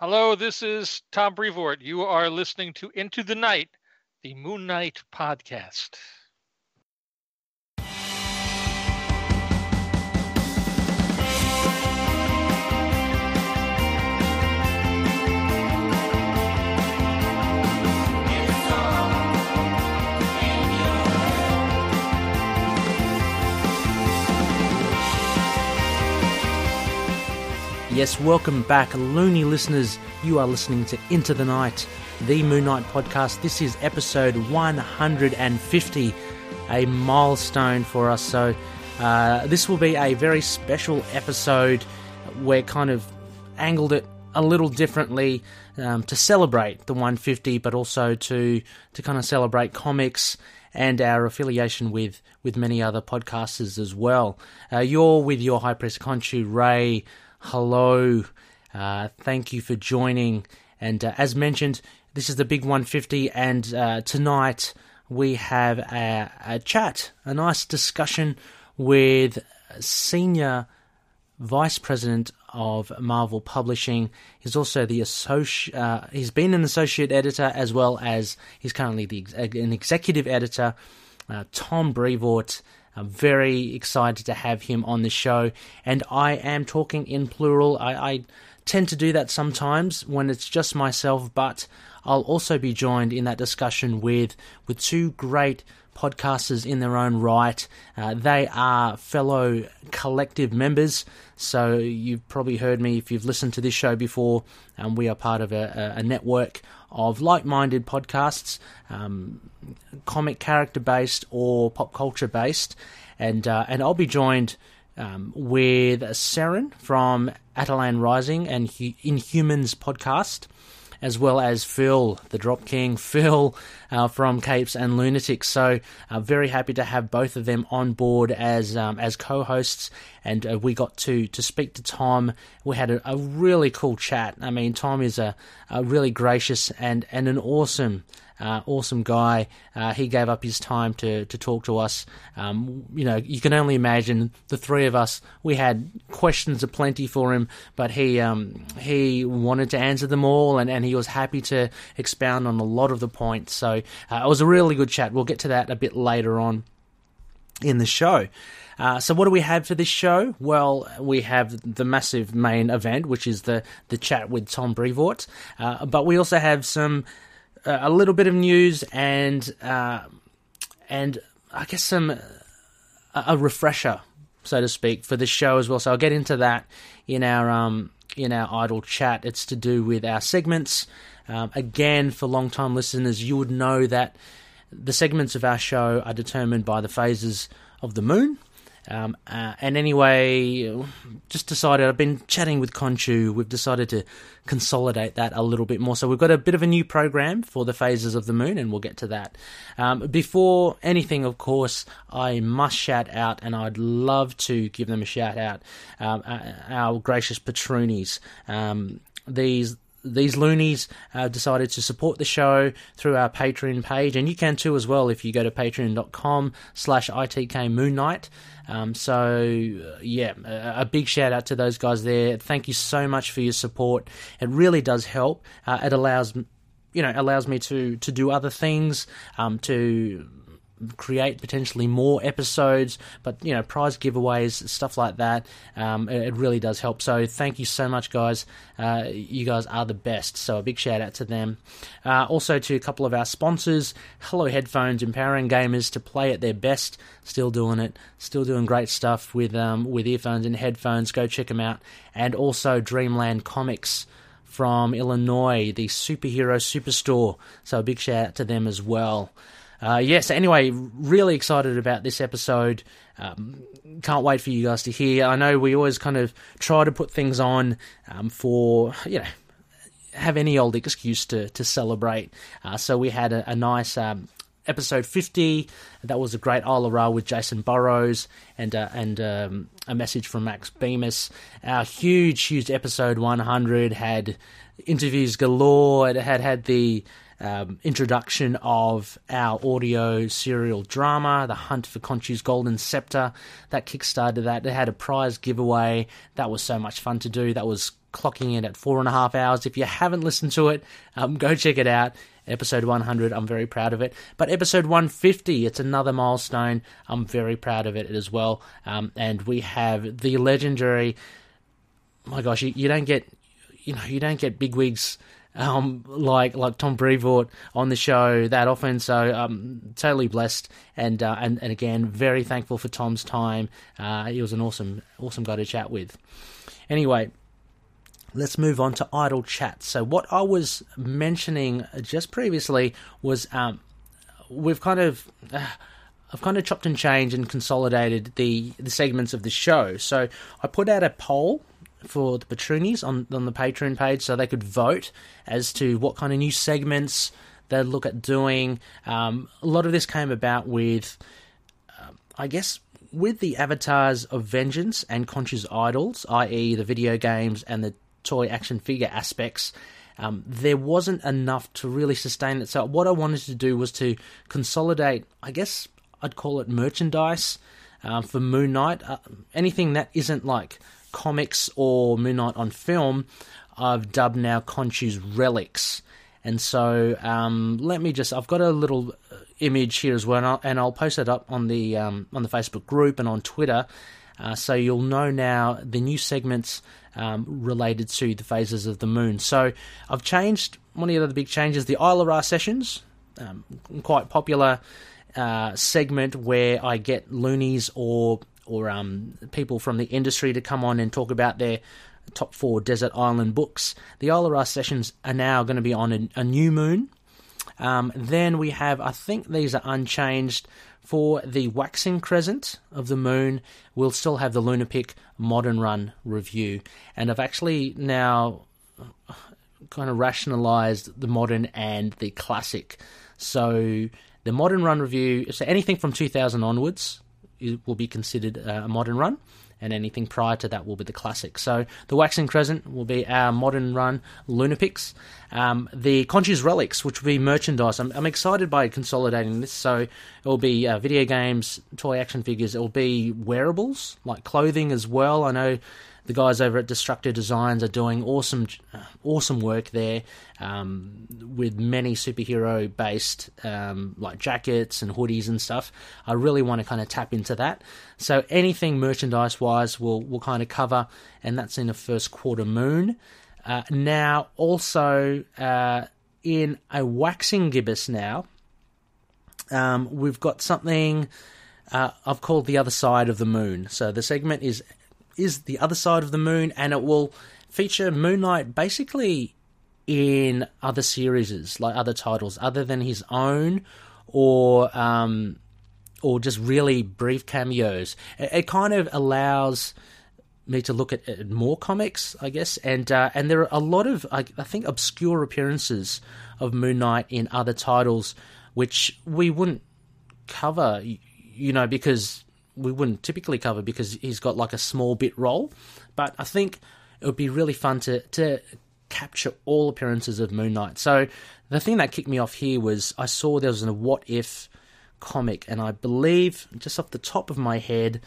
Hello, this is Tom Brevoort. You are listening to Into the Night, the Moon Knight podcast. Yes, welcome back, loony listeners. You are listening to Into the Night, the Moon Knight podcast. This is episode 150, a milestone for us. So, uh, this will be a very special episode. We're kind of angled it a little differently um, to celebrate the 150, but also to to kind of celebrate comics and our affiliation with with many other podcasters as well. Uh, you're with your High press Khonshu Ray hello. Uh, thank you for joining. And uh, as mentioned, this is the big 150, and uh, tonight we have a, a, chat, a nice discussion with Senior Vice President of Marvel Publishing. He's also the associate. Uh, he's been an associate editor as well as he's currently the an executive editor. Uh, Tom Brevoort. I'm very excited to have him on the show, and I am talking in plural. I, I tend to do that sometimes when it's just myself, but I'll also be joined in that discussion with with two great podcasters in their own right. Uh, they are fellow collective members, so you've probably heard me if you've listened to this show before. Um, we are part of a, a network of like minded podcasts, um, comic character based or pop culture based. And, uh, and I'll be joined um, with Saren from Attilan Rising and Inhumans podcast as well as Phil, the Drop King, Phil uh, from Capes and Lunatics. So, uh, very happy to have both of them on board as um, as co-hosts, and uh, we got to to speak to Tom. We had a, a really cool chat. I mean, Tom is a, a really gracious and and an awesome uh, awesome guy. Uh, he gave up his time to, to talk to us. Um, you know, you can only imagine the three of us. We had questions aplenty for him, but he um, he wanted to answer them all, and, and he was happy to expound on a lot of the points. So uh, it was a really good chat. We'll get to that a bit later on in the show. Uh, so what do we have for this show? Well, we have the massive main event, which is the the chat with Tom Brevoort, uh, but we also have some uh, a little bit of news and uh, and I guess some a refresher, so to speak, for the show as well. So I'll get into that in our um, in our idle chat. It's to do with our segments. Um, again, for long time listeners, you would know that the segments of our show are determined by the phases of the moon. Um, uh, and anyway, just decided, I've been chatting with Khonshu, we've decided to consolidate that a little bit more. So we've got a bit of a new program for the phases of the moon, and we'll get to that. Um, before anything, of course, I must shout out, and I'd love to give them a shout out, um, uh, our gracious patroonies. Um, these these loonies uh, decided to support the show through our Patreon page, and you can too as well if you go to patreon.com slash ITK Moon Knight. Um, so, uh, yeah, a, a, big shout out to those guys there. Thank you so much for your support. It really does help. Uh, it allows you know allows me to to do other things um, to create potentially more episodes, but you know, prize giveaways, stuff like that. Um, it, it, really does help. So thank you so much, guys. Uh, you guys are the best. So a big shout out to them. Uh, also to a couple of our sponsors, Hello Headphones, empowering gamers to play at their best. Still doing it. Still doing great stuff with um, with earphones and headphones. Go check them out. And also Dreamland Comics from Illinois, the superhero superstore. So a big shout out to them as well. Uh, yes, anyway, really excited about this episode. Um, can't wait for you guys to hear. I know we always kind of try to put things on um, for, you know, have any old excuse to, to celebrate. Uh, so we had a, a nice um, episode 50. That was a great Isla Ra with Jacen Burrows and uh, and um, a message from Max Bemis. Our huge, huge episode 100 had interviews galore. It had had the um, introduction of our audio serial drama, The Hunt for Khonshu's Golden Scepter. That kickstarted that. They had a prize giveaway. That was so much fun to do. That was clocking in at four and a half hours. If you haven't listened to it, um, go check it out. Episode 100, I'm very proud of it. But episode 150, it's another milestone. I'm very proud of it as well. Um, and we have the legendary. My gosh, you, you don't get, you know, you don't get bigwigs um, like like Tom Brevoort on the show that often. So um, totally blessed, and uh, and and again very thankful for Tom's time. Uh, he was an awesome awesome guy to chat with. Anyway, let's move on to idle chat. So what I was mentioning just previously was um, we've kind of. Uh, I've kind of chopped and changed and consolidated the, the segments of the show. So I put out a poll for the Patroonies on on the Patreon page, so they could vote as to what kind of new segments they'd look at doing. Um, a lot of this came about with, uh, I guess, with the avatars of Vengeance and Khonshu's Idols, i.e., the video games and the toy action figure aspects. Um, there wasn't enough to really sustain it. So what I wanted to do was to consolidate. I guess I'd call it merchandise um, for Moon Knight. Uh, anything that isn't like comics or Moon Knight on film, I've dubbed now Khonshu's relics. And so um, let me just, I've got a little uh, image here as well, and I'll, and I'll post it up on the um, on the Facebook group and on Twitter, uh, so you'll know now the new segments um, related to the phases of the moon. So I've changed one of the other big changes, the Isla sessions, um, quite popular uh, segment where I get loonies or or um, people from the industry to come on and talk about their top four desert island books. The Isla Ra sessions are now going to be on a, a new moon. Um, then we have, I think these are unchanged. For the waxing crescent of the moon, we'll still have the Lunapic Modern Run review. And I've actually now kind of rationalized the modern and the classic. So the modern run review, so anything from 2000 onwards, will be considered a modern run, and anything prior to that will be the classic. So the Waxing Crescent will be our modern run Lunapics. Um, the Khonshu's Relics, which will be merchandise. I'm, I'm excited by consolidating this. So it will be uh, video games, toy action figures. It will be wearables like clothing as well. I know the guys over at Destructor Designs are doing awesome, awesome work there um, with many superhero based um, like jackets and hoodies and stuff. I really want to kind of tap into that. So anything merchandise wise, we'll we'll kind of cover, and that's in the first quarter moon. Uh, now, also uh, in a waxing gibbous now, um, we've got something. Uh, I've called the other side of the moon. So the segment is is the other side of the moon, and it will feature Moon Knight basically in other series, like other titles, other than his own, or um, or just really brief cameos. It, it, kind of allows me to look at, at more comics, I guess, and uh, and there are a lot of I, I think obscure appearances of Moon Knight in other titles, which we wouldn't cover, you know, because we wouldn't typically cover because he's got like a small bit role. But I think it would be really fun to to capture all appearances of Moon Knight. So the thing that kicked me off here was I saw there was a what if comic, and I believe just off the top of my head,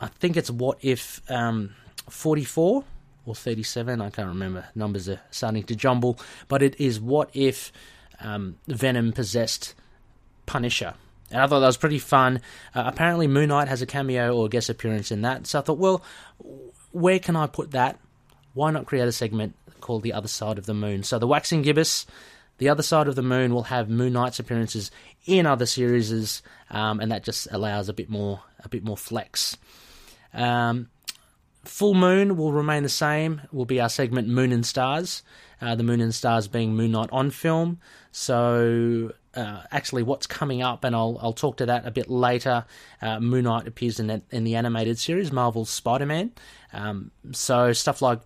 I think it's what if um, 44 or 37. I can't remember. Numbers are starting to jumble, but it is what if um, Venom possessed Punisher. And I thought that was pretty fun. Uh, apparently, Moon Knight has a cameo or guest appearance in that. So I thought, well, where can I put that? Why not create a segment called The Other Side of the Moon? So the Waxing Gibbous, The Other Side of the Moon will have Moon Knight's appearances in other series, um, and that just allows a bit more a bit more flex. Um, Full Moon will remain the same. Will be our segment Moon and Stars. Uh, the Moon and Stars being Moon Knight on film. So uh, actually what's coming up, and I'll I'll talk to that a bit later. Uh, Moon Knight appears in the, in the animated series, Marvel's Spider Man. Um, so stuff like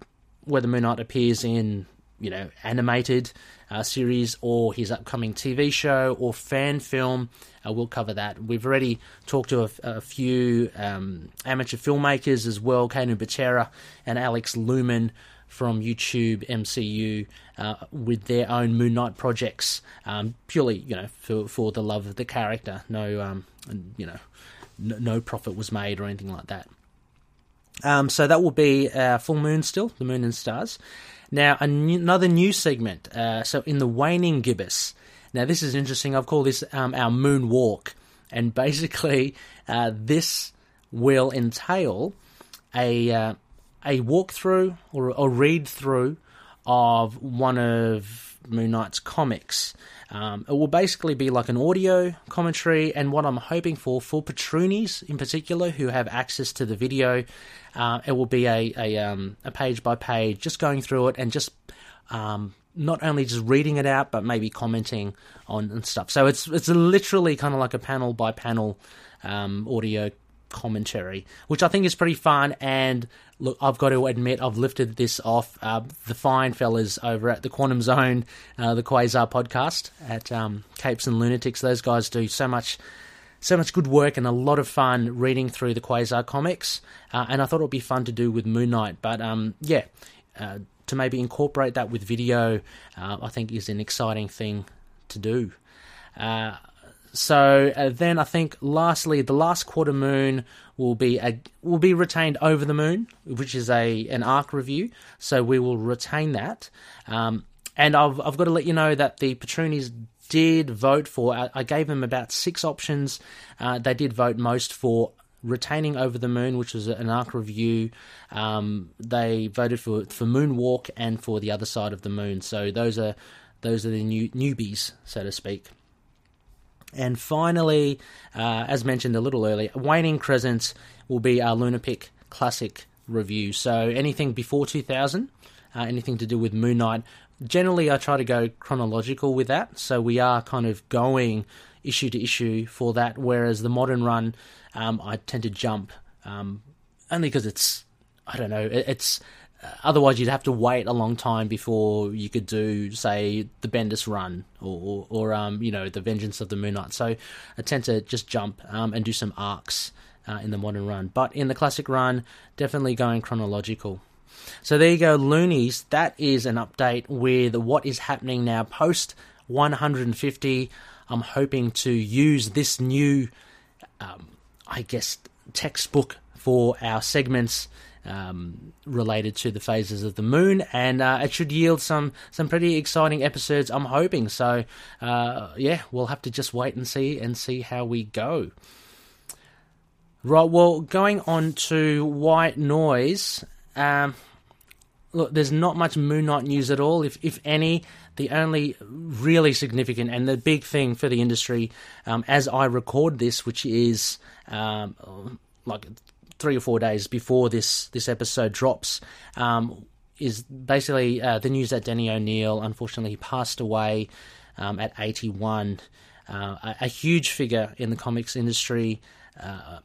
whether Moon Knight appears in you know animated uh, series or his upcoming TV show or fan film, uh, we'll cover that. We've already talked to a, a few um, amateur filmmakers as well, Kanu Butera and Alex Lumen from YouTube MCU uh, with their own Moon Knight projects, um, purely you know for for the love of the character. No, um, you know, no, no profit was made or anything like that. Um, so that will be uh, full moon still, the moon and stars. Now another new segment. Uh, so in the waning gibbous. Now this is interesting. I've called this um, our moon walk, and basically uh, this will entail a uh, a walkthrough or a read through of one of Moon Knight's comics. Um, it will basically be like an audio commentary, and what I'm hoping for for Patroonies in particular who have access to the video, uh, it will be a a, um, a, page by page, just going through it and just um, not only just reading it out, but maybe commenting on and stuff. So it's it's literally kind of like a panel by panel um, audio commentary, which I think is pretty fun. And look, I've got to admit, I've lifted this off uh, the fine fellas over at the Quantum Zone, uh, the Quasar podcast at um, Capes and Lunatics. Those guys do so much. So much good work and a lot of fun reading through the Quasar comics, uh, and I thought it would be fun to do with Moon Knight. But um, yeah, uh, to maybe incorporate that with video, uh, I think is an exciting thing to do. Uh, so then I think lastly the last quarter moon will be a, will be retained over the moon, which is a an arc review. So we will retain that. Um, and I've I've got to let you know that the Patroonies did vote for. I, I gave them about six options. Uh, they did vote most for retaining over the moon, which was an arc review. Um, they voted for for Moonwalk and for the other side of the moon. So those are those are the new newbies, so to speak. And finally, uh, as mentioned a little earlier, Waning Crescent will be our Lunapic Classic review. So anything before 2000, uh, anything to do with Moon Knight. Generally, I try to go chronological with that. So we are kind of going issue to issue for that, whereas the modern run, um, I tend to jump um, only because it's, I don't know, it's otherwise you'd have to wait a long time before you could do say the Bendis run or, or, or um, you know the Vengeance of the Moon Knight. So I tend to just jump um, and do some arcs uh, in the modern run, but in the classic run, definitely going chronological. So there you go, Loonies. That is an update with what is happening now post 150. I'm hoping to use this new, um, I guess, textbook for our segments um, related to the phases of the moon, and uh, it should yield some some pretty exciting episodes. I'm hoping so. Uh, yeah, we'll have to just wait and see and see how we go. Right. Well, going on to white noise. Um, look, there's not much Moon Knight news at all, if if any. The only really significant and the big thing for the industry, um, as I record this, which is um, like three or four days before this this episode drops, um, is basically uh, the news that Denny O'Neill unfortunately passed away um, at 81. Uh, a, a, huge figure in the comics industry. Uh,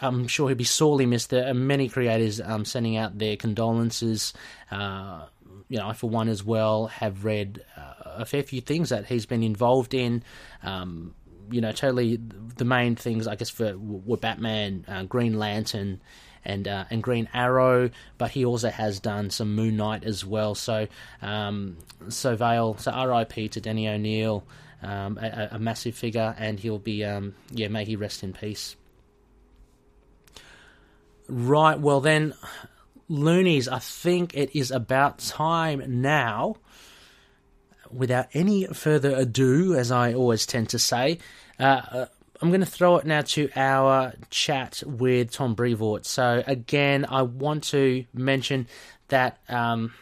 I'm sure he'll be sorely missed. There are many creators um, sending out their condolences. Uh, you know, I for one as well have read uh, a fair few things that he's been involved in. Um, you know, totally the main things, I guess, for were Batman, uh, Green Lantern, and uh, and Green Arrow, but he also has done some Moon Knight as well. So, um, so Vale, so R.I.P. to Denny O'Neill, um, a, a, massive figure, and he'll be, um, yeah, may he rest in peace. Right, well then, Loonies, I think it is about time now without any further ado, as I always tend to say, uh, uh I'm going to throw it now to our chat with Tom Brevoort. So, again, I want to mention that um,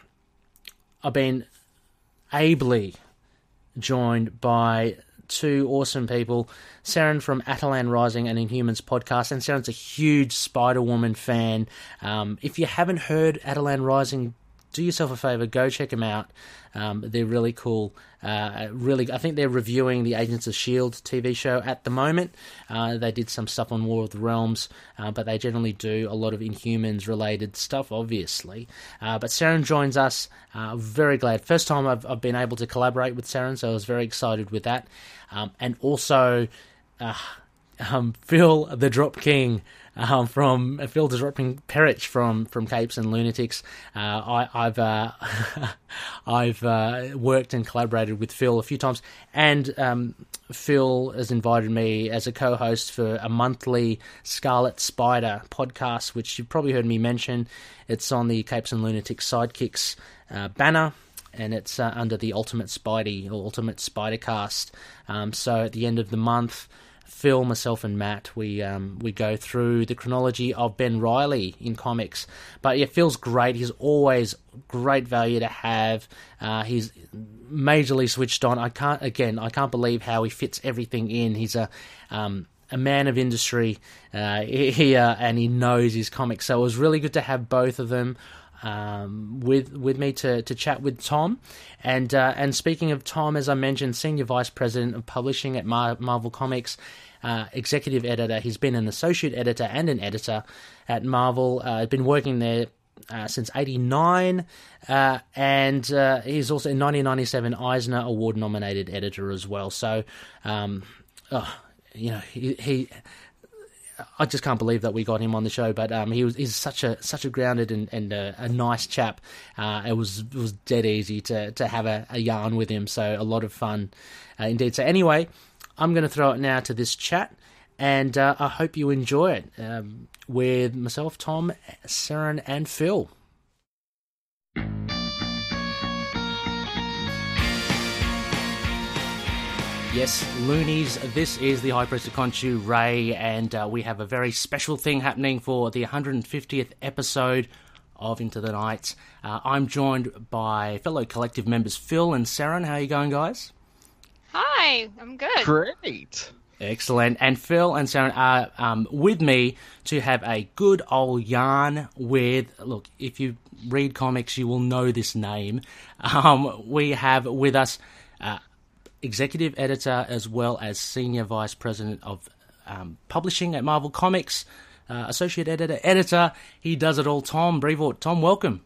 I've been ably joined by two awesome people. Saren from Attilan Rising and Inhumans podcast, and Saren's a huge Spider Woman fan. Um, if you haven't heard Attilan Rising, do yourself a favor, go check them out. Um, they're really cool. Uh, really, I think they're reviewing the Agents of Shield TV show at the moment. Uh, they did some stuff on War of the Realms, uh, but they generally do a lot of Inhumans related stuff, obviously. Uh, but Saren joins us. Uh, very glad. First time I've, I've, been able to collaborate with Saren, so I was very excited with that. Um, and also, uh, um, Phil the Drop King um, from Phil Disrupting Perich from from Capes and Lunatics. Uh, I, have uh, I've uh, worked and collaborated with Phil a few times, and um, Phil has invited me as a co-host for a monthly Scarlet Spider podcast, which you've probably heard me mention. It's on the Capes and Lunatics Sidekicks uh, banner and it's uh, under the Ultimate Spidey or Ultimate Spidercast. Um, so at the end of the month, Phil, myself, and Matt, we um, we go through the chronology of Ben Reilly in comics. But yeah, Phil's great. He's always great value to have. Uh, he's majorly switched on. I can't again. I can't believe how he fits everything in. He's a um, a man of industry uh, here, and he knows his comics. So it was really good to have both of them um, with with me to, to chat with Tom. And uh, and speaking of Tom, as I mentioned, senior vice president of publishing at Mar- Marvel Comics. Uh, executive editor. He's been an associate editor and an editor at Marvel. Uh, been working there uh, since 89, uh, and uh, he's also in 1997 Eisner Award nominated editor as well. So, um, oh, you know, he, he, I just can't believe that we got him on the show. But um, he was he's such a such a grounded and, and a, a nice chap. Uh, it was it was dead easy to to have a, a yarn with him. So a lot of fun uh, indeed. So anyway, I'm going to throw it now to this chat, and uh, I hope you enjoy it um, with myself, Tom, Saren, and Phil. Yes, loonies, this is the High Priest of Khonshu, Ray, and uh, we have a very special thing happening for the 150th episode of Into the Night. Uh, I'm joined by fellow collective members Phil and Saren. How are you going, guys? Hi, I'm good. Great. Excellent. And Phil and Saren are um, with me to have a good old yarn with. Look, if you read comics, you will know this name. Um, we have with us uh, executive editor as well as senior vice president of um, publishing at Marvel Comics, uh, associate editor, editor. He does it all. Tom Brevoort. Tom, welcome.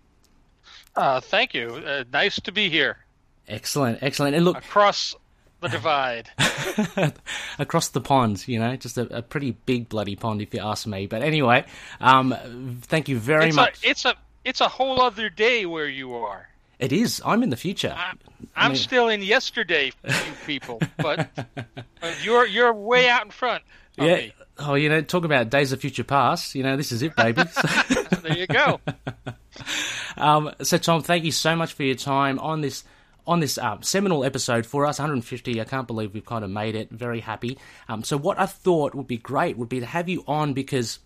Uh, thank you. Uh, nice to be here. Excellent, excellent. And look, across the divide, across the pond. You know, just a, a, pretty big bloody pond, if you ask me. But anyway, um, thank you very it's much. A, it's a it's a whole other day where you are. It is. I'm in the future. I'm, I'm mean... still in yesterday, you people, but, but, you're you're way out in front. yeah. Me. Oh, you know, talk about days of future past. You know, this is it, baby. there you go. um, so, Tom, thank you so much for your time on this on this uh, seminal episode for us, 150. I can't believe we've kind of made it. Very happy. Um, so, what I thought would be great would be to have you on because,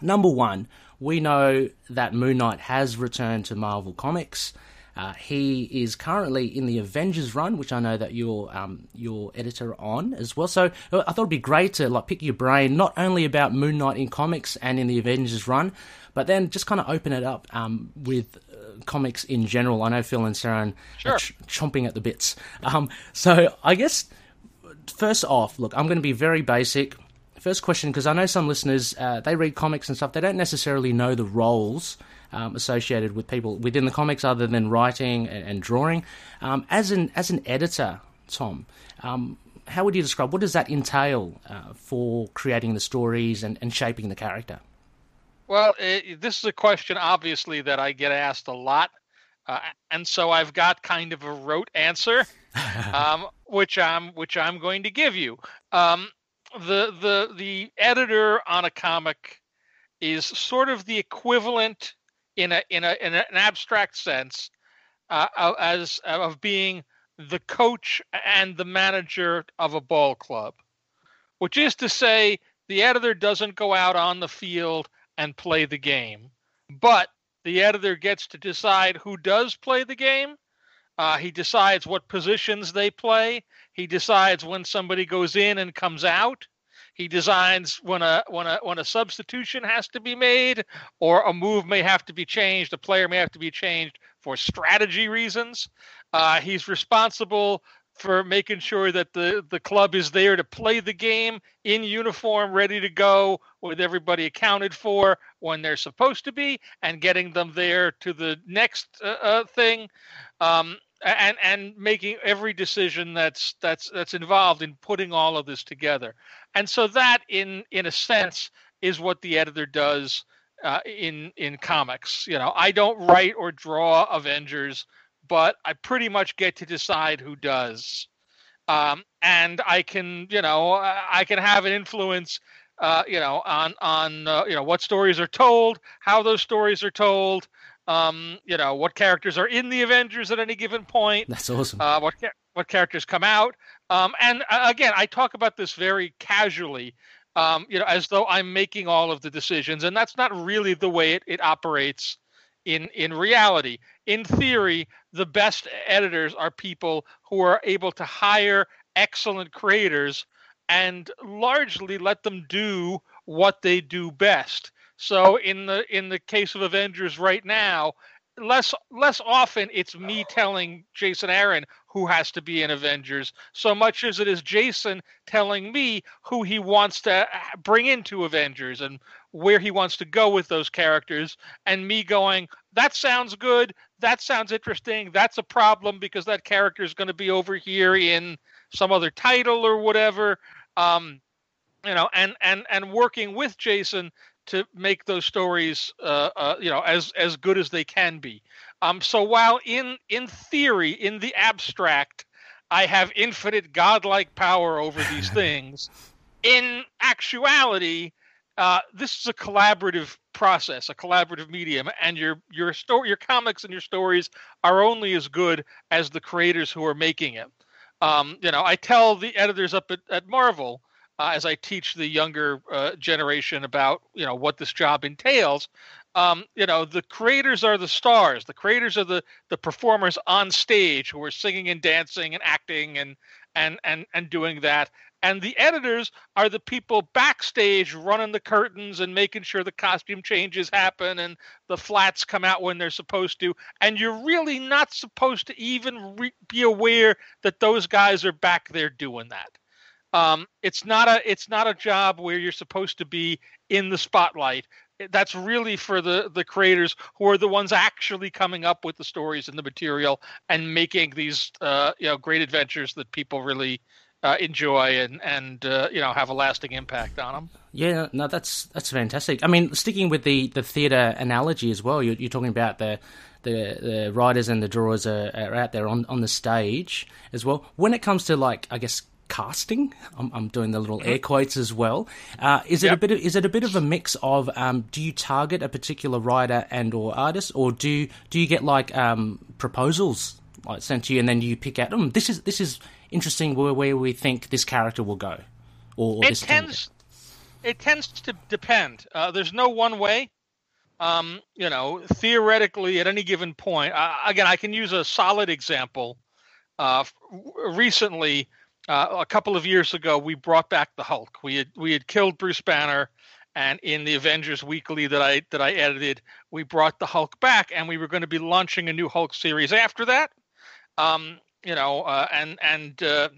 number one, we know that Moon Knight has returned to Marvel Comics. Uh, he is currently in the Avengers run, which I know that you're um, your editor on as well. So uh, I thought it'd be great to like pick your brain not only about Moon Knight in comics and in the Avengers run, but then just kind of open it up um, with uh, comics in general. I know Phil and Saren sure. are ch- chomping at the bits. Um, so I guess first off, look, I'm going to be very basic. First question, because I know some listeners uh, they read comics and stuff, they don't necessarily know the roles um, associated with people within the comics other than writing and, and drawing. Um, as an as an editor, Tom, um, how would you describe what does that entail uh, for creating the stories and, and shaping the character? Well, it, this is a question obviously that I get asked a lot, uh, and so I've got kind of a rote answer, um, which I'm which I'm going to give you. Um, the the the editor on a comic is sort of the equivalent in a in a in an abstract sense uh, as of being the coach and the manager of a ball club, which is to say, the editor doesn't go out on the field and play the game, but the editor gets to decide who does play the game. Uh, he decides what positions they play. He decides when somebody goes in and comes out. He designs when a when a when a substitution has to be made or a move may have to be changed, a player may have to be changed for strategy reasons. Uh, he's responsible for making sure that the the club is there to play the game in uniform, ready to go, with everybody accounted for when they're supposed to be, and getting them there to the next uh, uh, thing. Um, and and making every decision that's that's that's involved in putting all of this together. And so that, in in a sense, is what the editor does uh, in in comics. You know, I don't write or draw Avengers, but I pretty much get to decide who does. Um, and I can, you know, I can have an influence uh, you know, on on uh, you know what stories are told, how those stories are told, um, you know, what characters are in the Avengers at any given point. That's awesome. Uh, what what characters come out, um, and uh, again, I talk about this very casually, um, you know, as though I'm making all of the decisions, and that's not really the way it, it operates in in reality. In theory, the best editors are people who are able to hire excellent creators and largely let them do what they do best. So in the in the case of Avengers right now, less less often it's me telling Jason Aaron who has to be in Avengers so much as it is Jason telling me who he wants to bring into Avengers and where he wants to go with those characters and me going that sounds good that sounds interesting that's a problem because that character is going to be over here in some other title or whatever. Um, you know, and and and working with Jason to make those stories, uh, uh, you know, as as good as they can be. Um, so while in in theory, in the abstract, I have infinite godlike power over these things, in actuality, uh, this is a collaborative process, a collaborative medium, and your your story, your comics and your stories are only as good as the creators who are making it. Um, you know, I tell the editors up at, at Marvel uh, as I teach the younger uh, generation about you know what this job entails. Um, you know, the creators are the stars. The creators are the the performers on stage who are singing and dancing and acting and and and and doing that. And the editors are the people backstage running the curtains and making sure the costume changes happen and the flats come out when they're supposed to. And you're really not supposed to even re- be aware that those guys are back there doing that. Um, it's not a it's not a job where you're supposed to be in the spotlight. That's really for the the creators who are the ones actually coming up with the stories and the material and making these uh, you know great adventures that people really uh, enjoy and and uh, you know have a lasting impact on them. Yeah, no, that's that's fantastic. I mean, sticking with the the theatre analogy as well, you're, you're talking about the. The, the writers and the drawers are, are out there on, on the stage as well. When it comes to like, I guess casting. I'm, I'm, doing the little air quotes as well. Uh, is it yep. a bit? Of, is it a bit of a mix of? Um, do you target a particular writer and or artist, or do do you get like um, proposals like sent to you, and then you pick out? Mm, this is this is interesting where, where we think this character will go. Or, it tends it tends to depend. Uh, there's no one way. Um, you know, theoretically, at any given point, uh, again, I can use a solid example. Uh, recently, uh, a couple of years ago, we brought back the Hulk. We had we had killed Bruce Banner, and in the Avengers Weekly that I that I edited, we brought the Hulk back, and we were going to be launching a new Hulk series after that. Um, you know, uh, and and uh,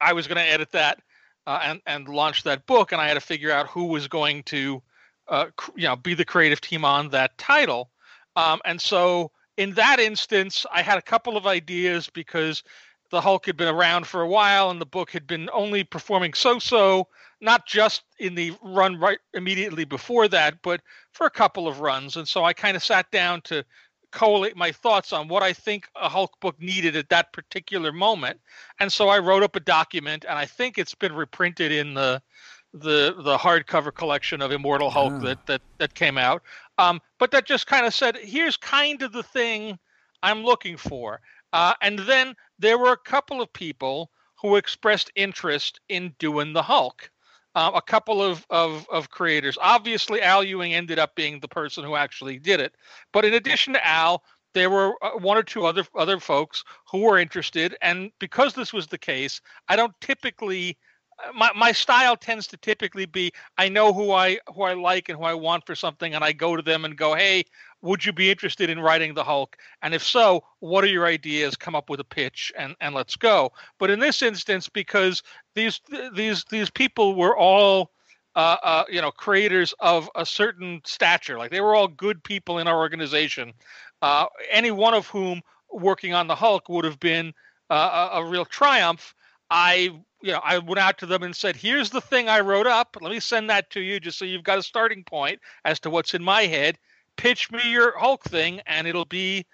I was going to edit that uh, and and launch that book, and I had to figure out who was going to, uh, you know, be the creative team on that title. Um, and so in that instance, I had a couple of ideas because the Hulk had been around for a while, and the book had been only performing so-so, not just in the run right immediately before that, but for a couple of runs. And so I kind of sat down to collate my thoughts on what I think a Hulk book needed at that particular moment. And so I wrote up a document, and I think it's been reprinted in the the the hardcover collection of Immortal Hulk yeah. that that that came out. Um, but that just kind of said, here's kind of the thing I'm looking for. Uh, and then there were a couple of people who expressed interest in doing the Hulk uh, a couple of, of, of creators. Obviously, Al Ewing ended up being the person who actually did it. But in addition to Al, there were uh, one or two other other folks who were interested. And because this was the case, I don't typically my, my style tends to typically be I know who I who I like and who I want for something, and I go to them and go, "Hey, would you be interested in writing the Hulk? And if so, what are your ideas? Come up with a pitch, and and let's go." But in this instance, because these these these people were all uh, uh, you know creators of a certain stature, like they were all good people in our organization, uh, any one of whom working on the Hulk would have been uh, a, a real triumph. I you know, I went out to them and said, "Here's the thing I wrote up. Let me send that to you, just so you've got a starting point as to what's in my head. Pitch me your Hulk thing, and it'll be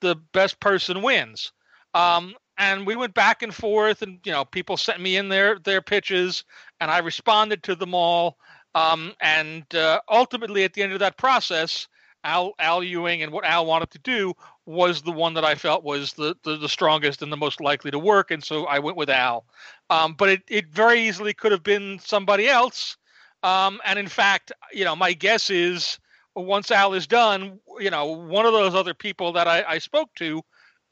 the best person wins." Um, and we went back and forth, and you know, people sent me in their their pitches, and I responded to them all. Um, and uh, ultimately, at the end of that process, Al Al Ewing and what Al wanted to do was the one that I felt was the, the, the strongest and the most likely to work, and so I went with Al. Um, but it, it very easily could have been somebody else. Um, and in fact, you know, my guess is once Al is done, you know, one of those other people that I, I spoke to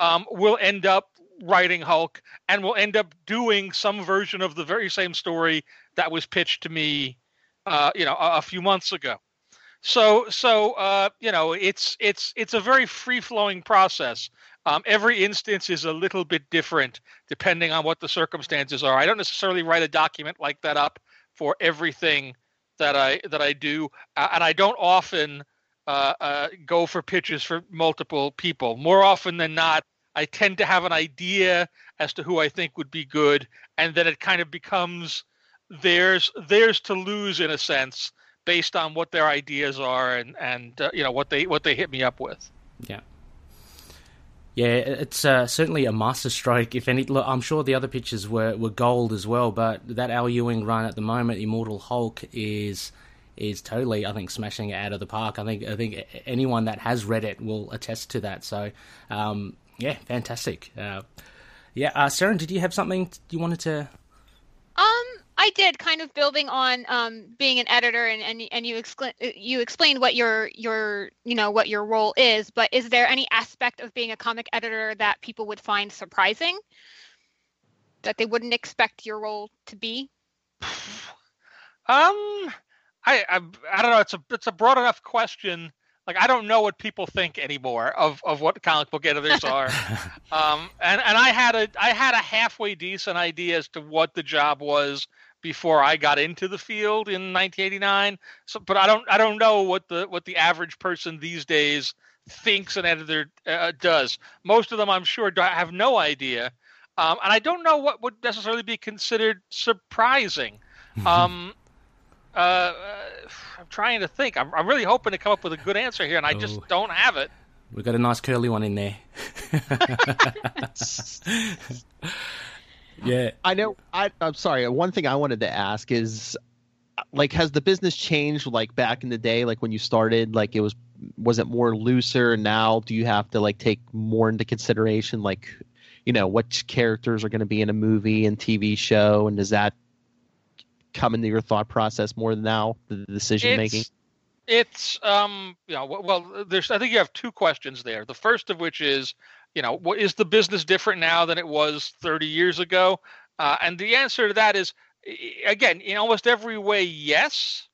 um, will end up writing Hulk and will end up doing some version of the very same story that was pitched to me, uh, you know, a, a few months ago. So so uh, you know it's it's it's a very free flowing process. Um, every instance is a little bit different depending on what the circumstances are. I don't necessarily write a document like that up for everything that I that I do, uh, and I don't often uh, uh, go for pitches for multiple people. More often than not, I tend to have an idea as to who I think would be good, and then it kind of becomes theirs theirs to lose in a sense based on what their ideas are and and uh, you know what they what they hit me up with. Yeah. Yeah, it's uh, certainly a masterstroke. If any, look, I'm sure the other pitches were, were gold as well, but that Al Ewing run at the moment, Immortal Hulk, is is totally, I think, smashing it out of the park. I think I think anyone that has read it will attest to that. So, um, yeah, fantastic. Uh, yeah, uh, Saren, did you have something you wanted to? Um, I did kind of building on um, being an editor, and and, and you explain you explained what your your you know what your role is. But is there any aspect of being a comic editor that people would find surprising that they wouldn't expect your role to be? Um, I, I I don't know. It's a it's a broad enough question. Like I don't know what people think anymore of, of what comic book editors are. um, and and I had a I had a halfway decent idea as to what the job was before I got into the field in 1989. So, but I don't I don't know what the what the average person these days thinks an editor uh, does. Most of them, I'm sure, have no idea, um, and I don't know what would necessarily be considered surprising. Um, uh, uh, I'm trying to think. I'm, I'm really hoping to come up with a good answer here, and I oh. just don't have it. We've got a nice curly one in there. Yeah. I know. I, I'm sorry. One thing I wanted to ask is, like, has the business changed? Like back in the day, like when you started, like it was, was it more looser? Now, do you have to like take more into consideration, like, you know, what characters are going to be in a movie and TV show, and does that come into your thought process more now, the decision making? It's um, yeah know, well, there's. I think you have two questions there. The first of which is, you know, what is the business different now than it was 30 years ago? Uh, and the answer to that is, again, in almost every way, yes.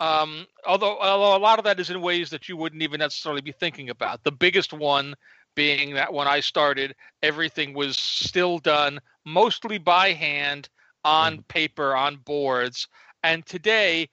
Um, although, although a lot of that is in ways that you wouldn't even necessarily be thinking about. The biggest one being that when I started, everything was still done mostly by hand on mm. paper on boards. And today,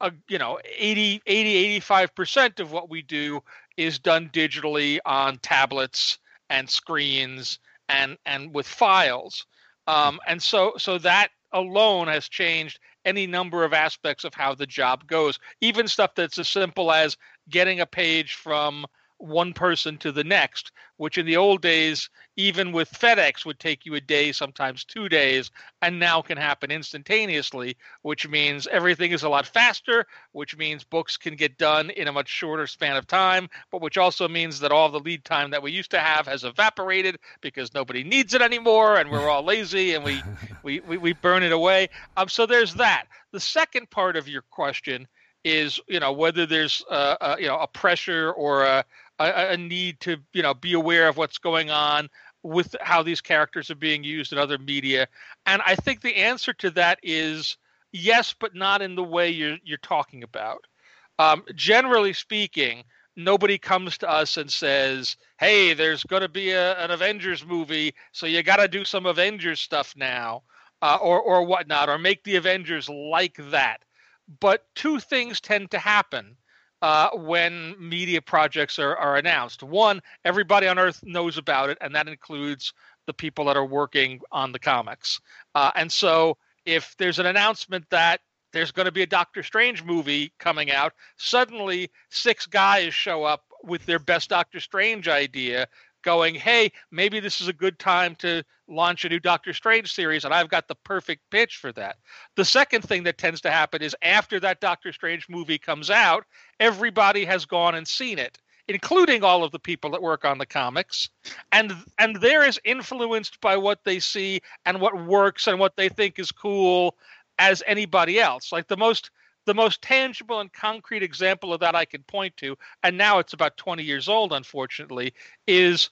uh, you know, 80, 80, 85% of what we do is done digitally on tablets and screens and and with files. Um, and so so that alone has changed any number of aspects of how the job goes. Even stuff that's as simple as getting a page from one person to the next, which in the old days, even with FedEx, would take you a day, sometimes two days, and now can happen instantaneously, which means everything is a lot faster, which means books can get done in a much shorter span of time, but which also means that all the lead time that we used to have has evaporated because nobody needs it anymore and we're all lazy and we, we, we, we burn it away. Um, so there's that. The second part of your question is, you know, whether there's, uh, uh, you know, a pressure or a, a, a need to you know be aware of what's going on with how these characters are being used in other media. And i think the answer to that is yes but not in the way you're you're talking about. Um, generally speaking nobody comes to us and says hey there's going to be a, an avengers movie so you got to do some avengers stuff now uh, or or whatnot or make the avengers like that. But two things tend to happen uh, when media projects are, are announced. One, everybody on Earth knows about it, and that includes the people that are working on the comics. Uh, and so, if there's an announcement that there's going to be a Doctor Strange movie coming out, suddenly six guys show up with their best Doctor Strange idea going, hey, maybe this is a good time to launch a new Doctor Strange series, and I've got the perfect pitch for that. The second thing that tends to happen is after that Doctor Strange movie comes out, everybody has gone and seen it including all of the people that work on the comics and and they're as influenced by what they see and what works and what they think is cool as anybody else like the most the most tangible and concrete example of that I can point to, and now it's about 20 years old, unfortunately, is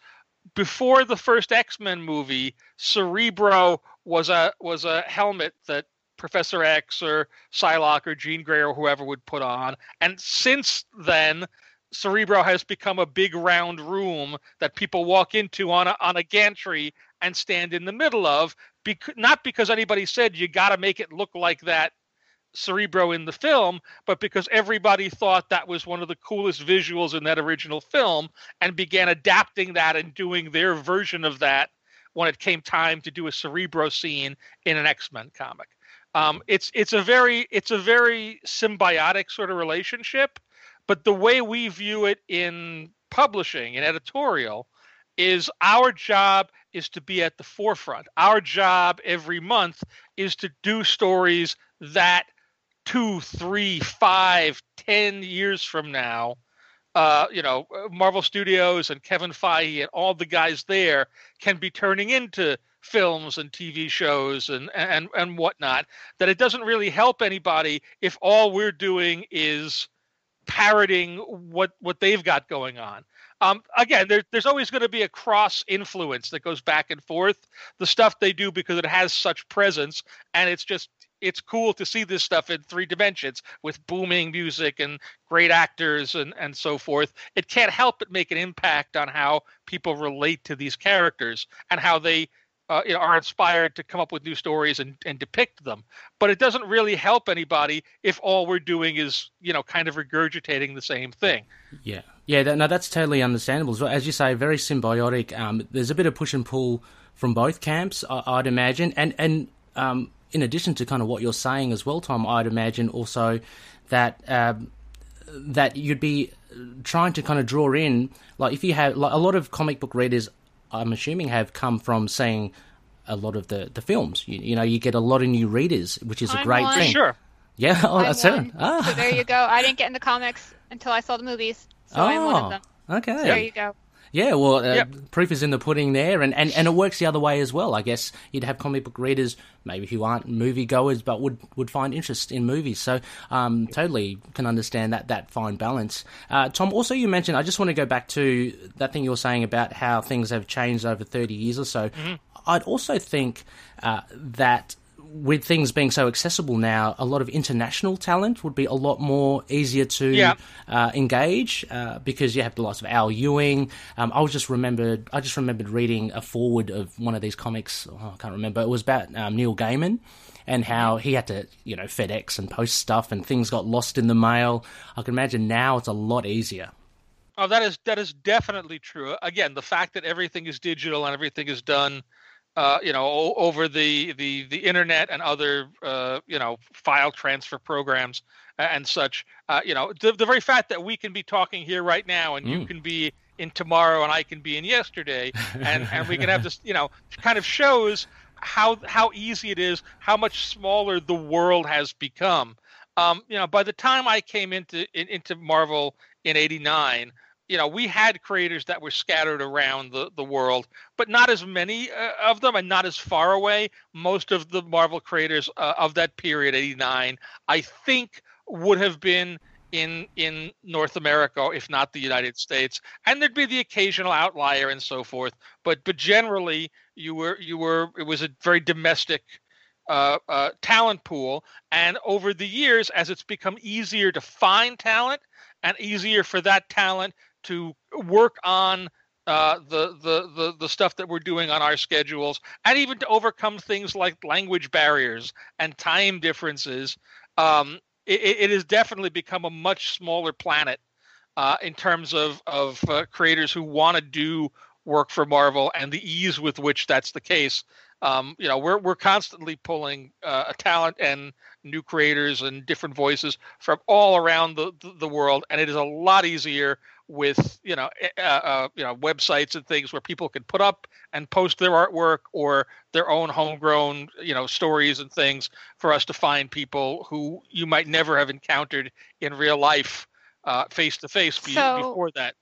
before the first X-Men movie, Cerebro was a was a helmet that Professor X or Psylocke or Jean Grey or whoever would put on, and since then. Cerebro has become a big round room that people walk into on a, on a gantry and stand in the middle of, bec- not because anybody said you got to make it look like that Cerebro in the film, but because everybody thought that was one of the coolest visuals in that original film and began adapting that and doing their version of that when it came time to do a Cerebro scene in an X-Men comic. Um, it's it's a very it's a very symbiotic sort of relationship, but the way we view it in publishing and editorial is our job is to be at the forefront. Our job every month is to do stories that two, three, five, ten years from now, uh, you know, Marvel Studios and Kevin Feige and all the guys there can be turning into films and TV shows and and and whatnot. That it doesn't really help anybody if all we're doing is parroting what what they've got going on. Um, again, there, there's always going to be a cross influence that goes back and forth. The stuff they do because it has such presence, and it's just it's cool to see this stuff in three dimensions with booming music and great actors and, and so forth. It can't help but make an impact on how people relate to these characters and how they uh, you know, are inspired to come up with new stories and, and depict them. But it doesn't really help anybody if all we're doing is, you know, kind of regurgitating the same thing. Yeah. Yeah, that, no, that's totally understandable. As you say, very symbiotic. Um, there's a bit of push and pull from both camps, I, would imagine. And, and um, in addition to kind of what you're saying as well, Tom, I'd imagine also that um, that you'd be trying to kind of draw in, like if you have like a lot of comic book readers, I'm assuming have come from seeing a lot of the the films. You, you know, you get a lot of new readers, which is I'm a great one. thing. Sure. Yeah, oh, I'm that's one. it. Ah. So there you go. I didn't get into comics until I saw the movies, so I'm one of Oh, them. Okay. So there you go. Yeah, well, uh, Yep. proof is in the pudding there, and, and, and it works the other way as well. I guess you'd have comic book readers, maybe who aren't movie goers, but would, would find interest in movies. So, um, totally can understand that that fine balance. Uh, Tom, also you mentioned, I just want to go back to that thing you were saying about how things have changed over thirty years or so. I'd also think uh, that with things being so accessible now, a lot of international talent would be a lot more easier to Yeah. uh, engage uh, because you have the likes of Al Ewing. Um, I was just remembered. I just remembered reading a forward of one of these comics. Oh, I can't remember. It was about um, Neil Gaiman and how he had to, you know, FedEx and post stuff, and things got lost in the mail. I can imagine now it's a lot easier. Oh, that is that is definitely true. Again, the fact that everything is digital and everything is done, uh, you know, over the the the internet and other uh, you know file transfer programs and such. Uh, you know, the the very fact that we can be talking here right now and you Mm. can be in tomorrow and I can be in yesterday, and and we can have this, you know, kind of shows how how easy it is, how much smaller the world has become. Um, you know, by the time I came into in, into Marvel in '89, you know, we had creators that were scattered around the, the world, but not as many uh, of them and not as far away. Most of the Marvel creators uh, of that period, 89, I think would have been in in North America, if not the United States, and there'd be the occasional outlier and so forth. But but generally, you were you were it was a very domestic uh, uh, talent pool, and over the years, as it's become easier to find talent and easier for that talent to work on uh, the, the the the stuff that we're doing on our schedules, and even to overcome things like language barriers and time differences. Um, it, it has definitely become a much smaller planet uh, in terms of of uh, creators who want to do work for Marvel and the ease with which that's the case. Um, you know, we're we're constantly pulling uh, a talent and new creators and different voices from all around the, the, the world, and it is a lot easier with you know uh, uh, you know websites and things where people can put up and post their artwork or their own homegrown you know stories and things for us to find people who you might never have encountered in real life face to face before that.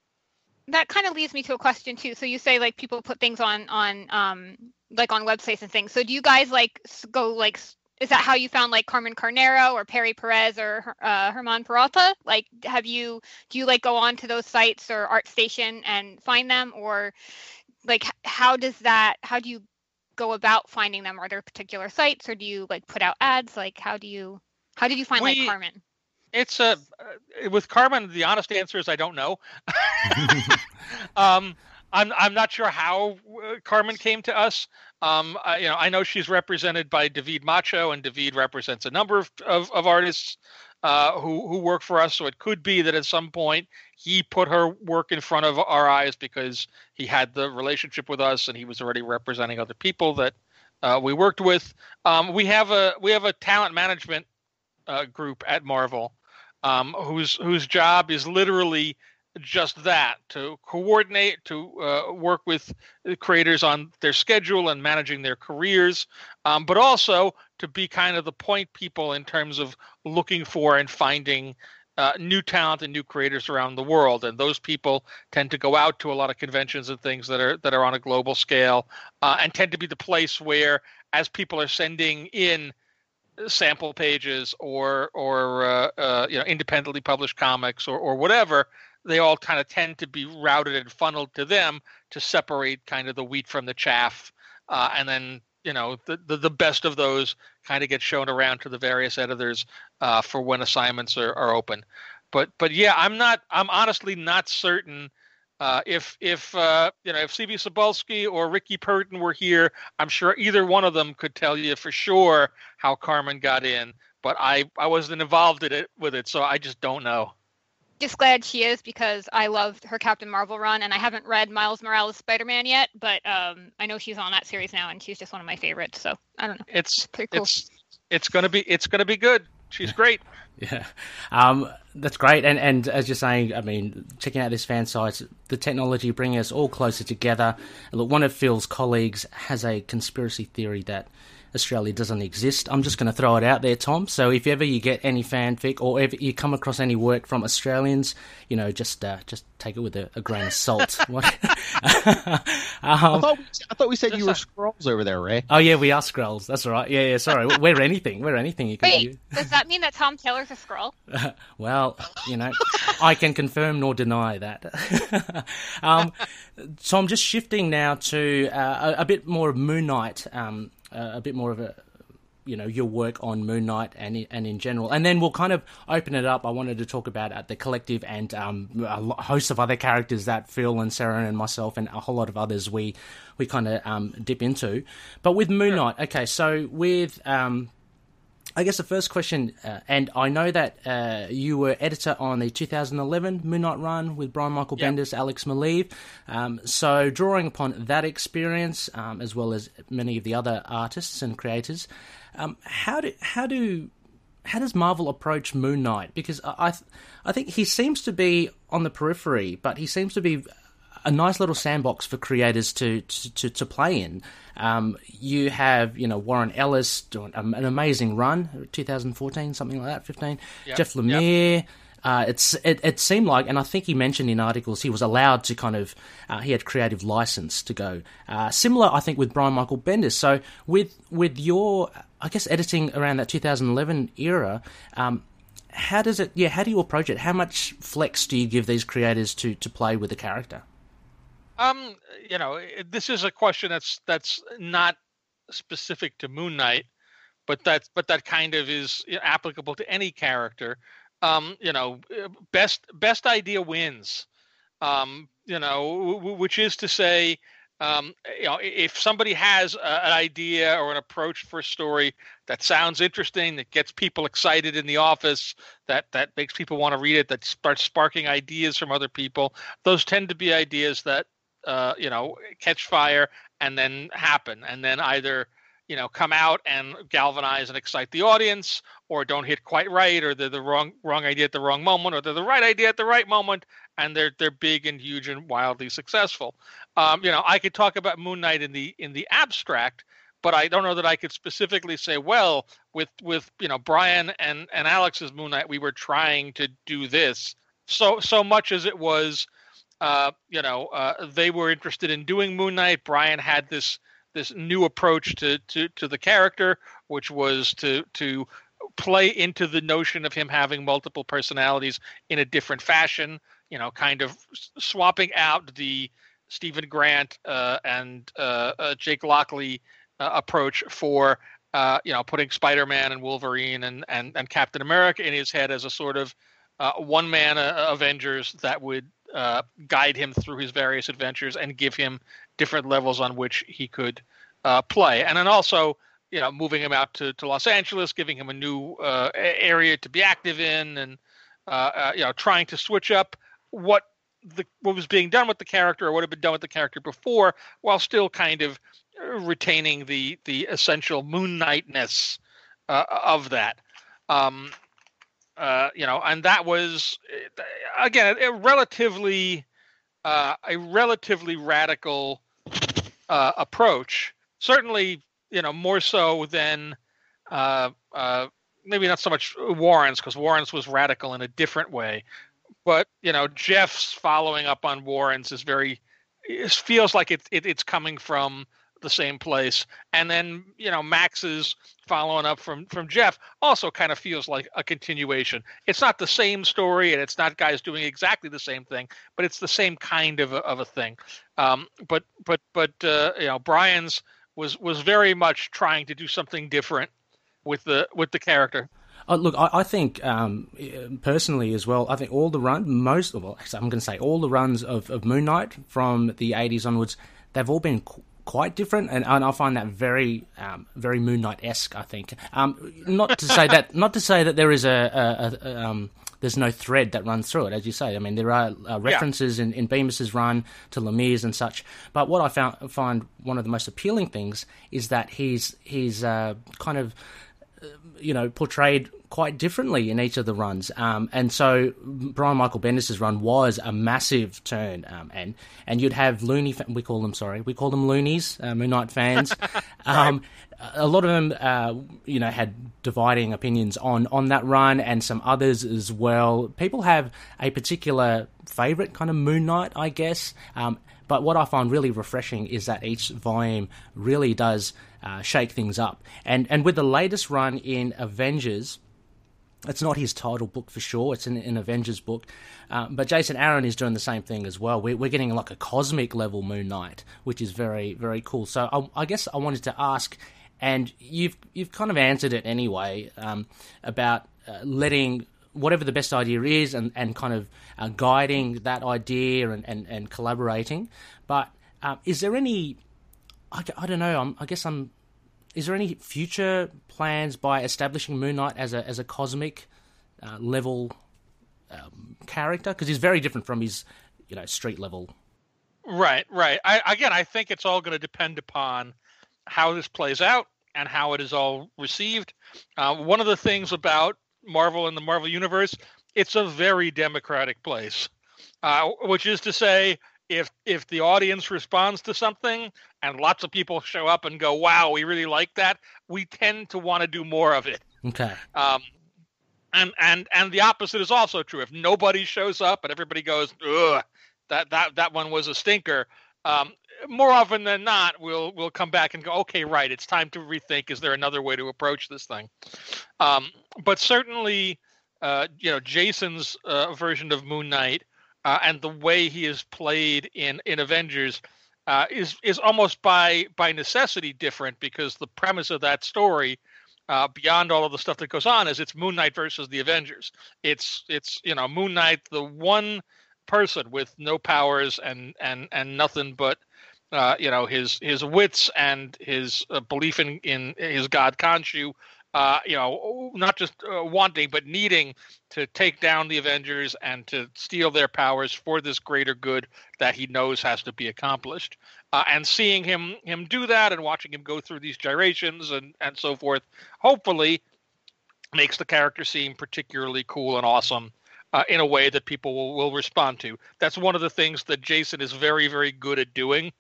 that kind of leads me to a question too. So you say like people put things on on um like on websites and things. So do you guys like go like is that how you found like Carmen Carnero or Perry Perez or uh, Herman Peralta? Like, have you do you like go on to those sites or ArtStation and find them, or like how does that? How do you go about finding them? Are there particular sites, or do you like put out ads? Like, how do you how did you find we, like Carmen? It's a uh, with Carmen. The honest answer is I don't know. um, I'm I'm not sure how uh, Carmen came to us. Um, I, you know, I know she's represented by David Macho, and David represents a number of of, of artists uh, who who work for us. So it could be that at some point he put her work in front of our eyes because he had the relationship with us, and he was already representing other people that uh, we worked with. Um, we have a we have a talent management uh, group at Marvel, um, whose whose job is literally just that to coordinate to uh, work with creators on their schedule and managing their careers um, but also to be kind of the point people in terms of looking for and finding uh, new talent and new creators around the world. And those people tend to go out to a lot of conventions and things that are that are on a global scale uh, and tend to be the place where as people are sending in sample pages or or uh, uh, you know independently published comics or or whatever they all kind of tend to be routed and funneled to them to separate kind of the wheat from the chaff. Uh, and then, you know, the, the, the, best of those kind of get shown around to the various editors uh, for when assignments are, are open. But but yeah, I'm not. I'm honestly not certain uh, if if uh, you know if CB Cebulski or Rickey Purdin were here, I'm sure either one of them could tell you for sure how Carmen got in. But I I wasn't involved in it with it, so I just don't know just glad she is because I loved her Captain Marvel run, and I haven't read Miles Morales Spider Man yet, but um, I know she's on that series now, and she's just one of my favorites. So I don't know. It's, it's pretty cool. It's it's gonna be it's gonna be good. She's great. Yeah, um, that's great. And and as you're saying, I mean, checking out this fan site, the technology bringing us all closer together. Look, one of Phil's colleagues has a conspiracy theory that Australia doesn't exist. I'm just going to throw it out there, Tom. So if ever you get any fanfic or if you come across any work from Australians, you know, just uh, just take it with a, a grain of salt. um, I, thought we, I thought we said you were Skrulls over there, Ray. Oh yeah, we are Skrulls. That's right. Yeah, yeah. Sorry, we're anything. We're anything. You can, Wait, you... does that mean that Tom Taylor's a Skrull? well, you know, I can confirm nor deny that. um, so I'm just shifting now to uh, a, a, bit more of Moon Knight. Um, a bit more of a you know your work on Moon Knight and and in general, and then we'll kind of open it up. I wanted to talk about uh, the collective and um, a host of other characters that Phil and Sarah and myself and a whole lot of others we we kind of um, dip into. But with Moon Knight, okay, so with um, I guess the first question, uh, and I know that uh, you were editor on the 2011 Moon Knight run with Brian Michael yep. Bendis, Alex Maleev. Um, so, drawing upon that experience, um, as well as many of the other artists and creators, um, how do how do how does Marvel approach Moon Knight? Because I I think he seems to be on the periphery, but he seems to be a nice little sandbox for creators to to, to play in. Um, you have you know Warren Ellis doing an amazing run, 2014 something like that, 15. Yep. Jeff Lemire. Yep. Uh, it's it, it, seemed like, and I think he mentioned in articles he was allowed to kind of uh, he had creative license to go. Uh, similar, I think, with Brian Michael Bendis. So with with your, I guess, editing around that 2011 era. Um, how does it? Yeah, how do you approach it? How much flex do you give these creators to to play with the character? Um, you know, this is a question that's that's not specific to Moon Knight, but that but that kind of is applicable to any character. Um, you know, uh, best best idea wins. Um, you know, which is to say, Um, you know, if somebody has a, an idea or an approach for a story that sounds interesting, that gets people excited in the office, that that makes people want to read it, that starts sparking ideas from other people, those tend to be ideas that uh, you know catch fire and then happen, and then either you know come out and galvanize and excite the audience or don't hit quite right or they're the wrong wrong idea at the wrong moment or they're the right idea at the right moment and they're they're big and huge and wildly successful. Um, you know i could talk about moon knight in the in the abstract but i don't know that i could specifically say well with with you know brian and and alex's moon knight we were trying to do this so so much as it was uh, you know uh, they were interested in doing moon knight brian had this this new approach to, to, to the character, which was to to play into the notion of him having multiple personalities in a different fashion. You know, kind of swapping out the Steven Grant uh, and uh, uh, Jake Lockley uh, approach for uh, you know putting Spider-Man and Wolverine and, and and Captain America in his head as a sort of uh, one-man Avengers that would guide him through his various adventures and give him different levels on which he could uh, play, and then also you know moving him out to, to Los Angeles, giving him a new uh, area to be active in, and uh, uh, you know trying to switch up what the what was being done with the character or what had been done with the character before, while still kind of retaining the the essential Moon Knightness uh, of that. Um, uh, you know, and that was again a relatively uh, a relatively radical uh, approach. Certainly, you know, more so than uh, uh maybe not so much Warren's because Warren's was radical in a different way. But you know, Jeff's following up on Warren's is very. It feels like it, it it's coming from the same place. And then, you know, Max's following up from from Jeff also kind of feels like a continuation. It's not the same story, and it's not guys doing exactly the same thing, but it's the same kind of a, of a thing. Um, but but but uh, you know, Brian's was was very much trying to do something different with the with the character. Oh, look, I, I think um, personally as well. I think all the run, most all, I'm going to say all the runs of, of Moon Knight from the 80s onwards, they've all been quite different, and, and I find that very, um, very Moon Knight esque. I think. Um, not to say that, not to say that there is a, a, a um, there's no thread that runs through it, as you say. I mean, there are uh, references yeah. in, in Bemis's run to Lemire's and such. But what I found, find one of the most appealing things is that he's he's uh, kind of you know portrayed quite differently in each of the runs. Um, and so Brian Michael Bendis's run was a massive turn. Um, and and you'd have loony, fa- we call them sorry, we call them loonies, uh, Moon Knight fans. um, a lot of them, uh, you know, had dividing opinions on on that run, and some others as well. People have a particular favorite kind of Moon Knight, I guess. Um, but what I find really refreshing is that each volume really does uh, shake things up. And and with the latest run in Avengers, it's not his title book for sure. It's an, an Avengers book. Um, but Jason Aaron is doing the same thing as well. We're, we're, getting like a cosmic level Moon Knight, which is very, very cool. So I, I guess I wanted to ask, and you've, you've kind of answered it anyway, um, about uh, letting whatever the best idea is and, and kind of uh, guiding that idea and, and, and collaborating. But um, is there any, I, I don't know, I'm, I guess I'm is there any future plans by establishing Moon Knight as a as a cosmic uh, level um, character? Because he's very different from his you know street level. Right, right. I, again, I think it's all going to depend upon how this plays out and how it is all received. Uh, one of the things about Marvel and the Marvel Universe, it's a very democratic place, uh, which is to say, if if the audience responds to something and lots of people show up and go, "Wow, we really like that," we tend to want to do more of it. Okay. Um, and and and the opposite is also true. If nobody shows up and everybody goes, "Ugh, that that that one was a stinker," um, more often than not, we'll we'll come back and go, "Okay, right, it's time to rethink. Is there another way to approach this thing?" Um, but certainly, uh, you know, Jason's uh, version of Moon Knight uh, and the way he is played in in Avengers uh, is is almost by by necessity different because the premise of that story, uh, beyond all of the stuff that goes on, is it's Moon Knight versus the Avengers. It's it's you know Moon Knight, the one person with no powers and and and nothing but uh, you know his his wits and his uh, belief in in his god Khonshu uh, you know, not just uh, wanting but needing to take down the Avengers and to steal their powers for this greater good that he knows has to be accomplished. Uh, and seeing him him do that and watching him go through these gyrations and and so forth, hopefully, makes the character seem particularly cool and awesome. Uh, in a way that people will, will respond to. That's one of the things that Jason is very, very good at doing.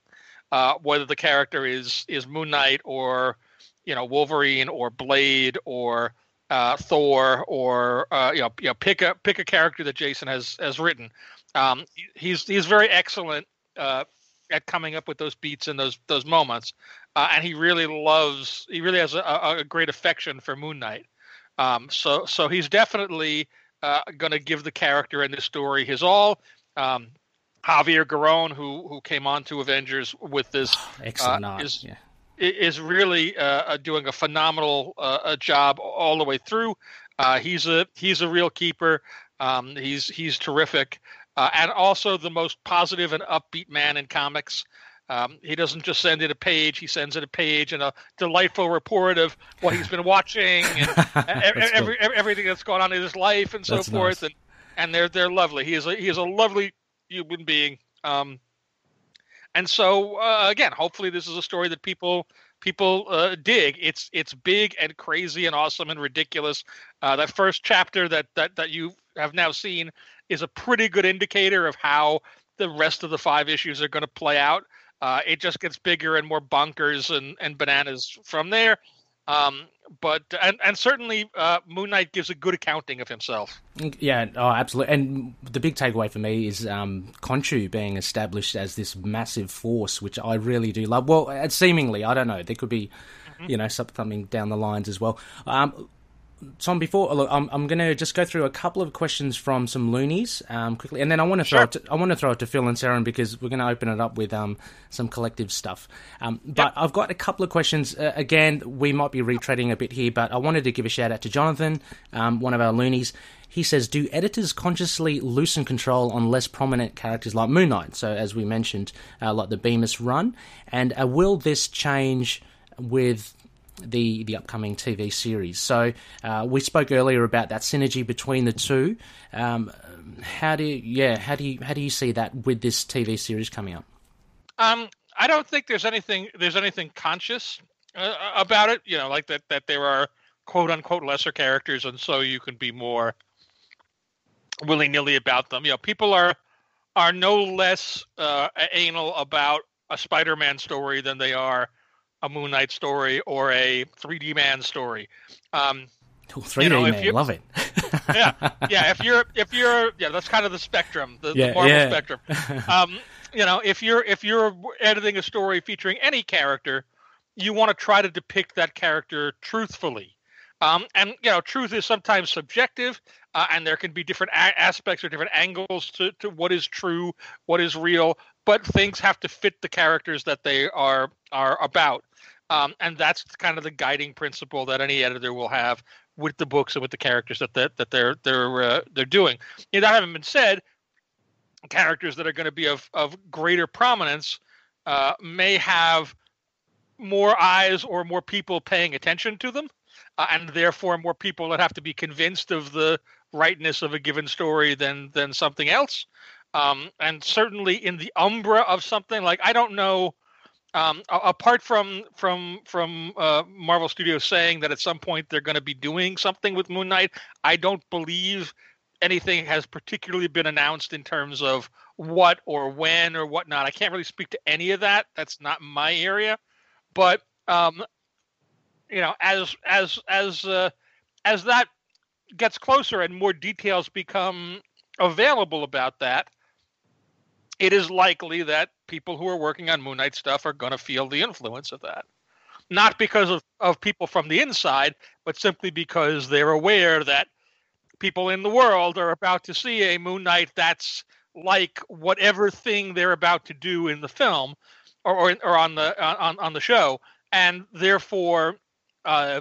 Uh, whether the character is is Moon Knight or you know Wolverine or Blade or uh, Thor or uh, you know you know pick a pick a character that Jason has has written. Um, he's he's very excellent uh, at coming up with those beats and those those moments, uh, and he really loves he really has a, a great affection for Moon Knight. Um, so so he's definitely uh, going to give the character in this story his all. Um, Javier Garrón, who who came on to Avengers with this, excellent uh, is, yeah is really uh, doing a phenomenal uh, job all the way through. Uh, he's a he's a real keeper. Um, he's he's terrific, uh, and also the most positive and upbeat man in comics. Um, he doesn't just send it a page; he sends it a page and a delightful report of what he's been watching and every, cool. everything that's gone on in his life and so that's forth. Nice. And and they're they're lovely. He is a, he is a lovely human being. Um, and so uh, again, hopefully this is a story that people people uh, dig. It's it's big and crazy and awesome and ridiculous. Uh, that first chapter that that that you have now seen is a pretty good indicator of how the rest of the five issues are going to play out. Uh, it just gets bigger and more bonkers and, and bananas from there. Um, but and and certainly uh, Moon Knight gives a good accounting of himself. Yeah, oh, absolutely. And the big takeaway for me is um, Khonshu being established as this massive force, which I really do love. Well, uh, seemingly, I don't know. There could be, mm-hmm. you know, something down the lines as well. Um, Tom, before look, I'm, I'm going to just go through a couple of questions from some loonies um, quickly, and then I want to throw sure. it to, I want to throw it to Phil and Saren because we're going to open it up with um, some collective stuff. Um, but yep. I've got a couple of questions. Uh, again, we might be retreading a bit here, but I wanted to give a shout out to Jonathan, um, one of our loonies. He says, "Do editors consciously loosen control on less prominent characters like Moon Knight? So, as we mentioned, uh, like the Bemis run, and uh, will this change?" with the the upcoming TV series. So uh, we spoke earlier about that synergy between the two. Um, how do you, yeah how do you how do you see that with this TV series coming up? Um, I don't think there's anything there's anything conscious uh, about it. You know, like that that there are quote unquote lesser characters, and so you can be more willy nilly about them. You know, people are are no less uh, anal about a Spider-Man story than they are a Moon Knight story or a 3D Man story. Um, 3D you know, Man, love it. yeah, yeah. If you're, if you're, yeah, that's kind of the spectrum, the, yeah, the Marvel yeah. spectrum. Um, you know, if you're, if you're editing a story featuring any character, you want to try to depict that character truthfully. Um, and you know, truth is sometimes subjective, uh, and there can be different a- aspects or different angles to, to what is true, what is real. But things have to fit the characters that they are are about. Um, and that's kind of the guiding principle that any editor will have with the books and with the characters that that, that they're they're uh, they're doing. You know, that having been said, characters that are going to be of of greater prominence uh, may have more eyes or more people paying attention to them, uh, and therefore more people that have to be convinced of the rightness of a given story than than something else. Um, and certainly in the umbra of something like I don't know um, apart from from from uh, Marvel Studios saying that at some point they're going to be doing something with Moon Knight, I don't believe anything has particularly been announced in terms of what or when or whatnot. I can't really speak to any of that. That's not my area. But um, you know, as as as uh, as that gets closer and more details become available about that, it is likely that people who are working on Moon Knight stuff are going to feel the influence of that. Not because of, of people from the inside, but simply because they're aware that people in the world are about to see a Moon Knight that's like whatever thing they're about to do in the film or, or, or on the on, on the show, and therefore uh,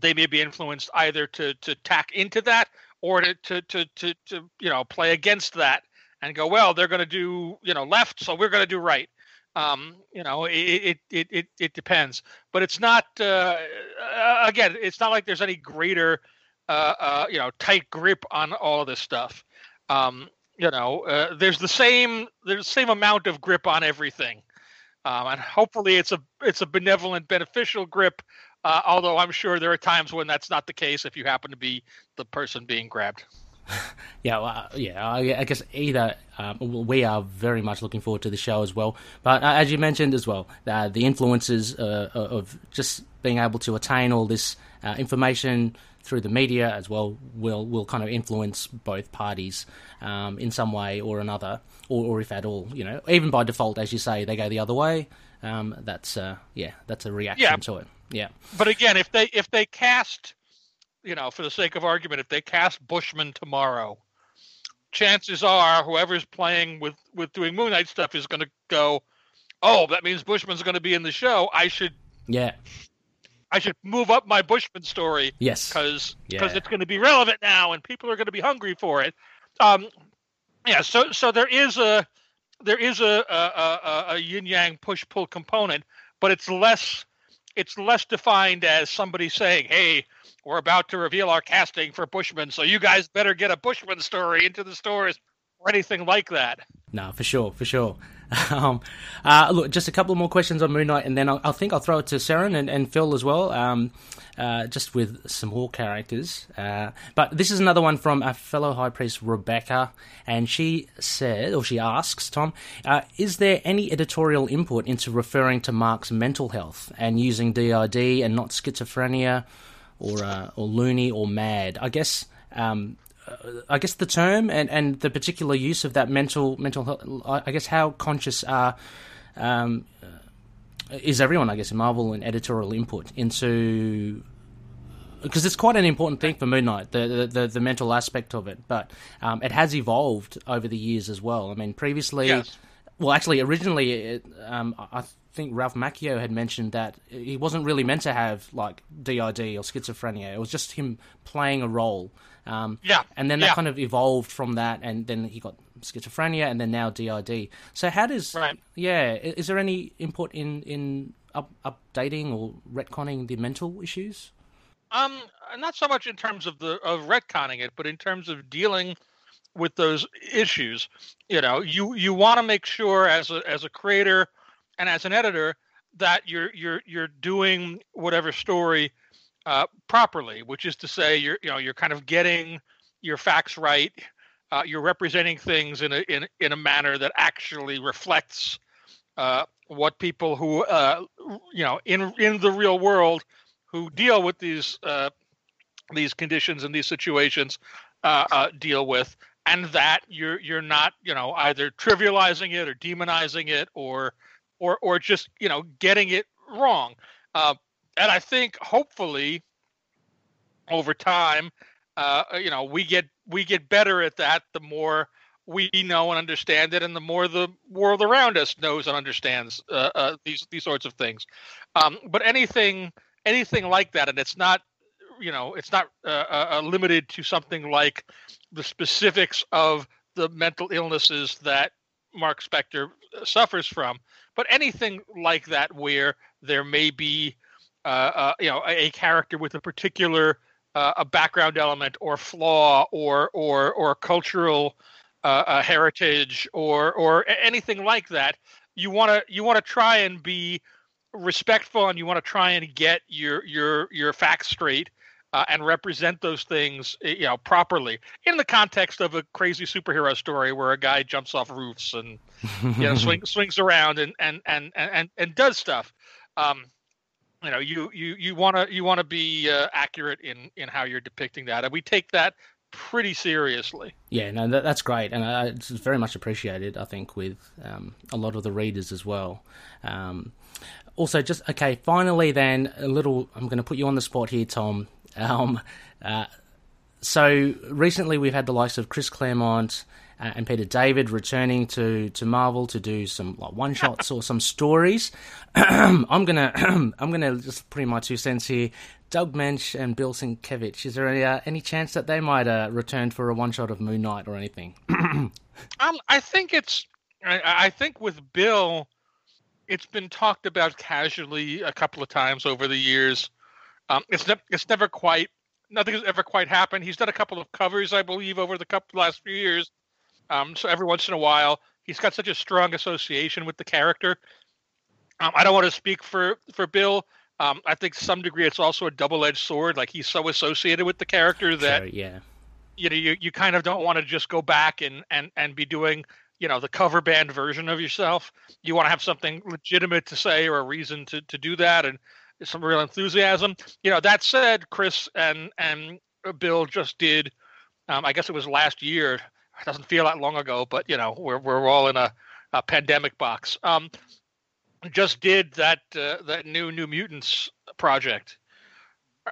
they may be influenced either to to tack into that or to to to to, to you know play against that and go, well, they're going to do you know left, so we're going to do right. Um, you know, it it, it it depends, but it's not. Uh, again, it's not like there's any greater, uh, uh, you know, tight grip on all of this stuff. Um, you know, uh, there's the same there's the same amount of grip on everything, um, and hopefully it's a it's a benevolent, beneficial grip. Uh, although I'm sure there are times when that's not the case if you happen to be the person being grabbed. yeah, well, yeah. I, I, guess either um, we are very much looking forward to the show as well. But uh, as you mentioned as well, uh, the influences uh, of just being able to attain all this uh, information through the media as well will will kind of influence both parties um, in some way or another, or, or if at all. You know, even by default, as you say, they go the other way. Um, that's uh, yeah, that's a reaction yeah. to it. Yeah. But again, if they if they cast you know, for the sake of argument, if they cast Bushman tomorrow, chances are whoever's playing with with doing Moon Knight stuff is going to go, oh, that means Bushman's going to be in the show. I should, yeah, I should move up my Bushman story. Yes, because because yeah. it's going to be relevant now, and people are going to be hungry for it. Um, yeah, so so there is a there is a a, a, a yin yang push pull component, but it's less it's less defined as somebody saying, hey we're about to reveal our casting for Bushman, so you guys better get a Bushman story into the stores or anything like that. No, for sure, for sure. Um, uh, look, just a couple more questions on Moon Knight, and then I'll, i think I'll throw it to Saren and, and Phil as well, um, uh, just with some more characters. Uh, but this is another one from a fellow High Priest, Rebecca, and she said, or she asks, Tom, uh, is there any editorial input into referring to Mark's mental health and using DID and not schizophrenia? Or uh, or loony or mad. I guess um, I guess the term and, and the particular use of that mental mental health. I guess how conscious are um, is everyone? I guess in Marvel and editorial input into because it's quite an important thing for Moon Knight, the the, the mental aspect of it. But um, it has evolved over the years as well. I mean, previously, yes. well, actually, originally, it, um, I think Ralph Macchio had mentioned that he wasn't really meant to have like DID or schizophrenia. It was just him playing a role. Um, yeah. And then that yeah. kind of evolved from that, and then he got schizophrenia, and then now DID. So how does right. yeah? Is there any input in in up, updating or retconning the mental issues? Um, not so much in terms of the of retconning it, but in terms of dealing with those issues. You know, you you want to make sure as a as a creator and as an editor that you're you're you're doing whatever story uh, properly, which is to say you're you know you're kind of getting your facts right. Uh, you're representing things in a in in a manner that actually reflects uh, what people who uh, you know in in the real world who deal with these uh, these conditions and these situations uh, deal with, and that you're you're not you know either trivializing it or demonizing it or or or just you know getting it wrong. Uh, and I think hopefully over time, uh, you know, we get we get better at that. The more we know and understand it, and the more the world around us knows and understands uh, uh, these these sorts of things. Um, but anything anything like that, and it's not you know it's not uh, uh, uh, limited to something like the specifics of the mental illnesses that Mark Spector suffers from but anything like that where there may be uh, uh, you know a, a, character with a particular uh, a background element or flaw or or or cultural uh, heritage or or anything like that you want to you want to try and be respectful and you want to try and get your your your facts straight uh, and represent those things you know properly in the context of a crazy superhero story where a guy jumps off roofs and you know swing, swings around and and and and and does stuff. Um you know you you you want to you want to be uh, accurate in in how you're depicting that and we take that pretty seriously. Yeah no that, that's great and uh, it's very much appreciated i think with um, a lot of the readers as well. Um, also just okay finally then a little i'm going to put you on the spot here tom um, uh, so recently we've had the likes of Chris Claremont uh, and Peter David returning to, to Marvel to do some like one shots or some stories. I'm gonna I'm gonna just put in my two cents here. Doug Moench and Bill Sienkiewicz. Is there any, uh, any chance that they might uh, return for a one shot of Moon Knight or anything? um, I think it's I, I think with Bill, it's been talked about casually a couple of times over the years. Um, it's ne- it's never quite nothing has ever quite happened. He's done a couple of covers, I believe, over the couple last few years. Um, so every once in a while, he's got such a strong association with the character. Um, I don't want to speak for for Bill. Um, I think to some degree it's also a double edged sword. Like he's so associated with the character that yeah. you know you, you kind of don't want to just go back and and and be doing you know the cover band version of yourself you want to have something legitimate to say or a reason to to do that and some real enthusiasm you know that said chris and and bill just did um, i guess it was last year it doesn't feel that long ago but you know we're, we're all in a, a pandemic box um, just did that uh, that new new mutants project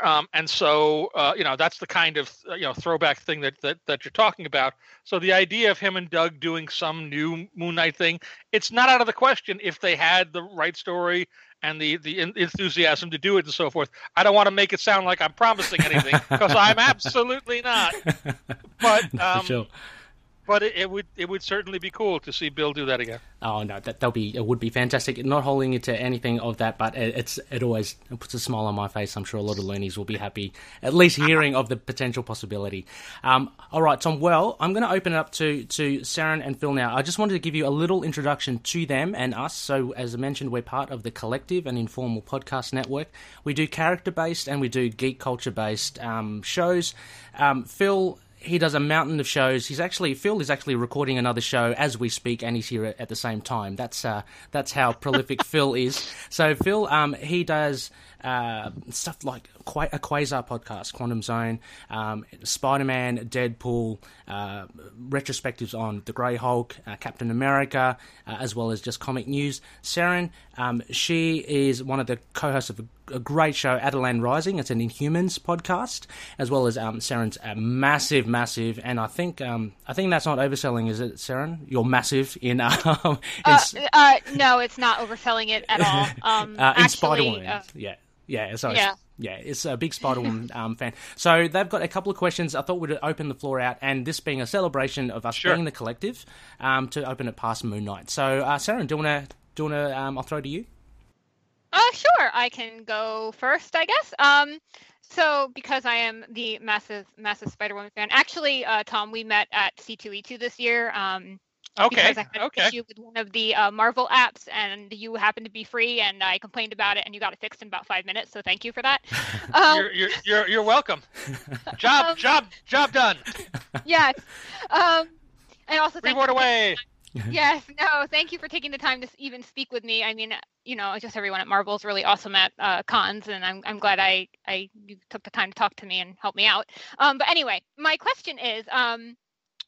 um, and so uh, you know that's the kind of uh, you know throwback thing that, that that you're talking about. So the idea of him and Doug doing some new Moon Knight thing, it's not out of the question if they had the right story and the the enthusiasm to do it and so forth. I don't want to make it sound like I'm promising anything because I'm absolutely not. But um. But it, it would it would certainly be cool to see Bill do that again. Oh no, that that'll be it would be fantastic. Not holding it to anything of that, but it, it's it always it puts a smile on my face. I'm sure a lot of loonies will be happy at least hearing of the potential possibility. Um, all right, Tom. Well, I'm going to open it up to to Saren and Phil now. I just wanted to give you a little introduction to them and us. So, as I mentioned, we're part of the Collective, an informal podcast network. We do character based and we do geek culture based um, shows. Um, Phil he does a mountain of shows. He's actually Phil is actually recording another show as we speak, and he's here at, the same time. That's uh, that's how prolific Phil is. So Phil, um, he does uh, stuff like a Quasar podcast, Quantum Zone, um, Spider Man, Deadpool, uh, retrospectives on the Grey Hulk, uh, Captain America, uh, as well as just comic news. Saren, um, she is one of the co-hosts of a, a great show, Attilan Rising. It's an Inhumans podcast, as well as um, Saren's a massive, massive, and I think um, I think that's not overselling, is it, Saren? You're massive in, um, in, Uh, uh, no, it's not overselling it at all. Um, uh, in Spider Woman. uh, yeah, yeah. So Yeah. It's, yeah, it's a big Spider Woman um, fan. So they've got a couple of questions. I thought we'd open the floor out, and this being a celebration of us Sure. being the collective, um, to open it past Moon Knight. So, uh, Saren, do you want to? Do you want to? Um, I'll throw to you. Uh, sure, I can go first, I guess. Um, so because I am the massive, massive Spider Woman fan, actually, uh, Tom, we met at C2E2 this year. Um, Okay, because I had an okay. issue with one of the uh, Marvel apps, and you happened to be free, and I complained about it, and you got it fixed in about five minutes. So thank you for that. Um, You're you're you're, you're welcome. Job Um, job job done. yes. Um, and also thank Reward you for away. yes no thank you for taking the time to even speak with me. I mean you know just everyone at marvel is really awesome at uh, cons and i'm, I'm glad i i you took the time to talk to me and help me out. Um, but anyway my question is um,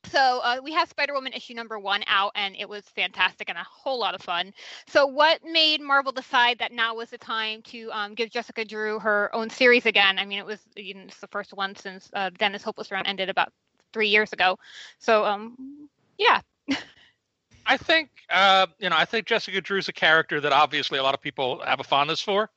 so uh, we have spider woman issue number one out and it was fantastic and a whole lot of fun. So what made marvel decide that now was the time to um, give jessica drew her own series again? I mean it was you know, it's the first one since uh, dennis hopeless run ended about three years ago. So um, yeah I think uh, you know. I think Jessica Drew's a character that obviously a lot of people have a fondness for,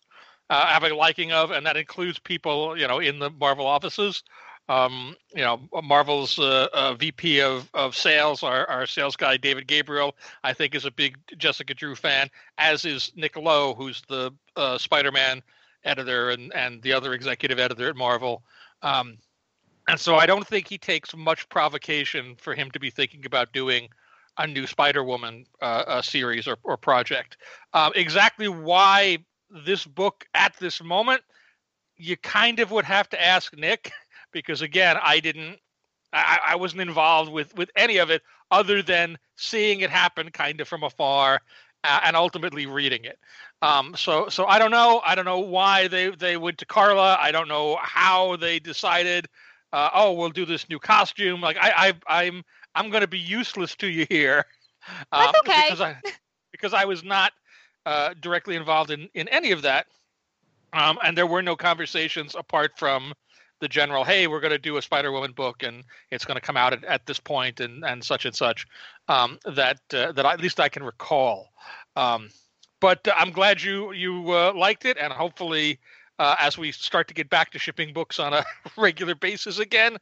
uh, have a liking of, and that includes people you know in the Marvel offices. Um, you know, Marvel's uh, uh, VP of, of sales, our, our sales guy David Gabriel, I think is a big Jessica Drew fan, as is Nick Lowe, who's the uh, Spider-Man editor and and the other executive editor at Marvel. Um, and so I don't think he takes much provocation for him to be thinking about doing a new Spider Woman uh, uh, series or, or project. Um, exactly why this book at this moment, you kind of would have to ask Nick, because again, I didn't, I, I wasn't involved with with any of it other than seeing it happen kind of from afar. Uh, and ultimately reading it, um, so so I don't know. I don't know why they they went to Karla. I don't know how they decided. Uh, oh, we'll do this new costume. Like I, I I'm I'm going to be useless to you here. That's okay. Because I, because I was not uh, directly involved in, in any of that. Um, and there were no conversations apart from the general, hey, we're going to do a Spider Woman book and it's going to come out at, at this point and, and such and such um, that uh, that I, at least I can recall. Um, but uh, I'm glad you you uh, liked it, and hopefully, uh, as we start to get back to shipping books on a regular basis again,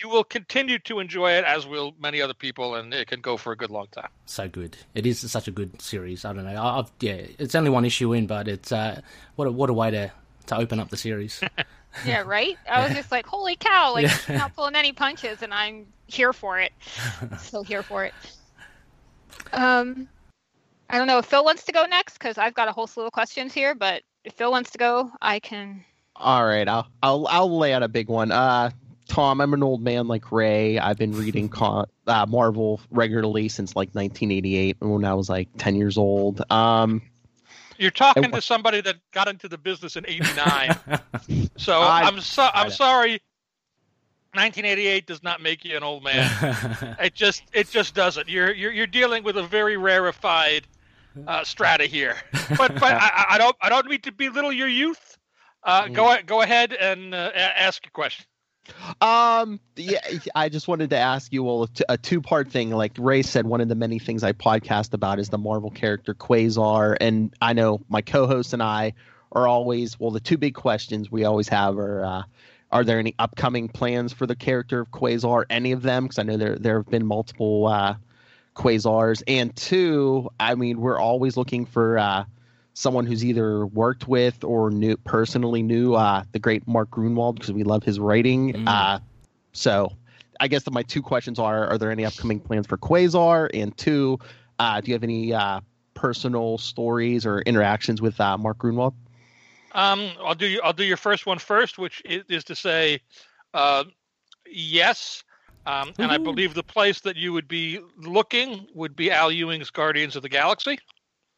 you will continue to enjoy it, as will many other people, and it can go for a good long time. So good. It is such a good series. I don't know. I've, yeah, it's only one issue in, but it's uh, what a, what a way to to open up the series. yeah, right. I was just like, holy cow! Like yeah. not pulling any punches, and I'm here for it. Still here for it. Um, I don't know if Phil wants to go next because I've got a whole slew of questions here. But if Phil wants to go, I can. All right, I'll I'll I'll lay out a big one. Uh, Tom, I'm an old man like Ray. I've been reading con- uh, Marvel regularly since like 1988 when I was like 10 years old. Um, You're talking I, to somebody that got into the business in '89, so I, I'm so I'm sorry. 1988 does not make you an old man. it just it just doesn't. You're you're you're dealing with a very rarefied uh, strata here. But but I, I, don't I don't mean to belittle your youth. Uh, mm. Go go ahead and uh, ask your question. Um, yeah, I just wanted to ask you well a two part thing. Like Ray said, one of the many things I podcast about is the Marvel character Quasar, and I know my co-host and I are always well. The two big questions we always have are. Uh, are there any upcoming plans for the character of Quasar? Any of them? Because I know there there have been multiple uh, Quasars. And two, I mean, we're always looking for uh, someone who's either worked with or knew personally knew uh, the great Mark Gruenwald because we love his writing. Mm. Uh, so I guess that my two questions are: Are there any upcoming plans for Quasar? And two, uh, do you have any uh, personal stories or interactions with uh, Mark Gruenwald? Um, I'll do you, I'll do your first one first, which is, is to say, uh, yes. Um, and I believe the place that you would be looking would be Al Ewing's Guardians of the Galaxy.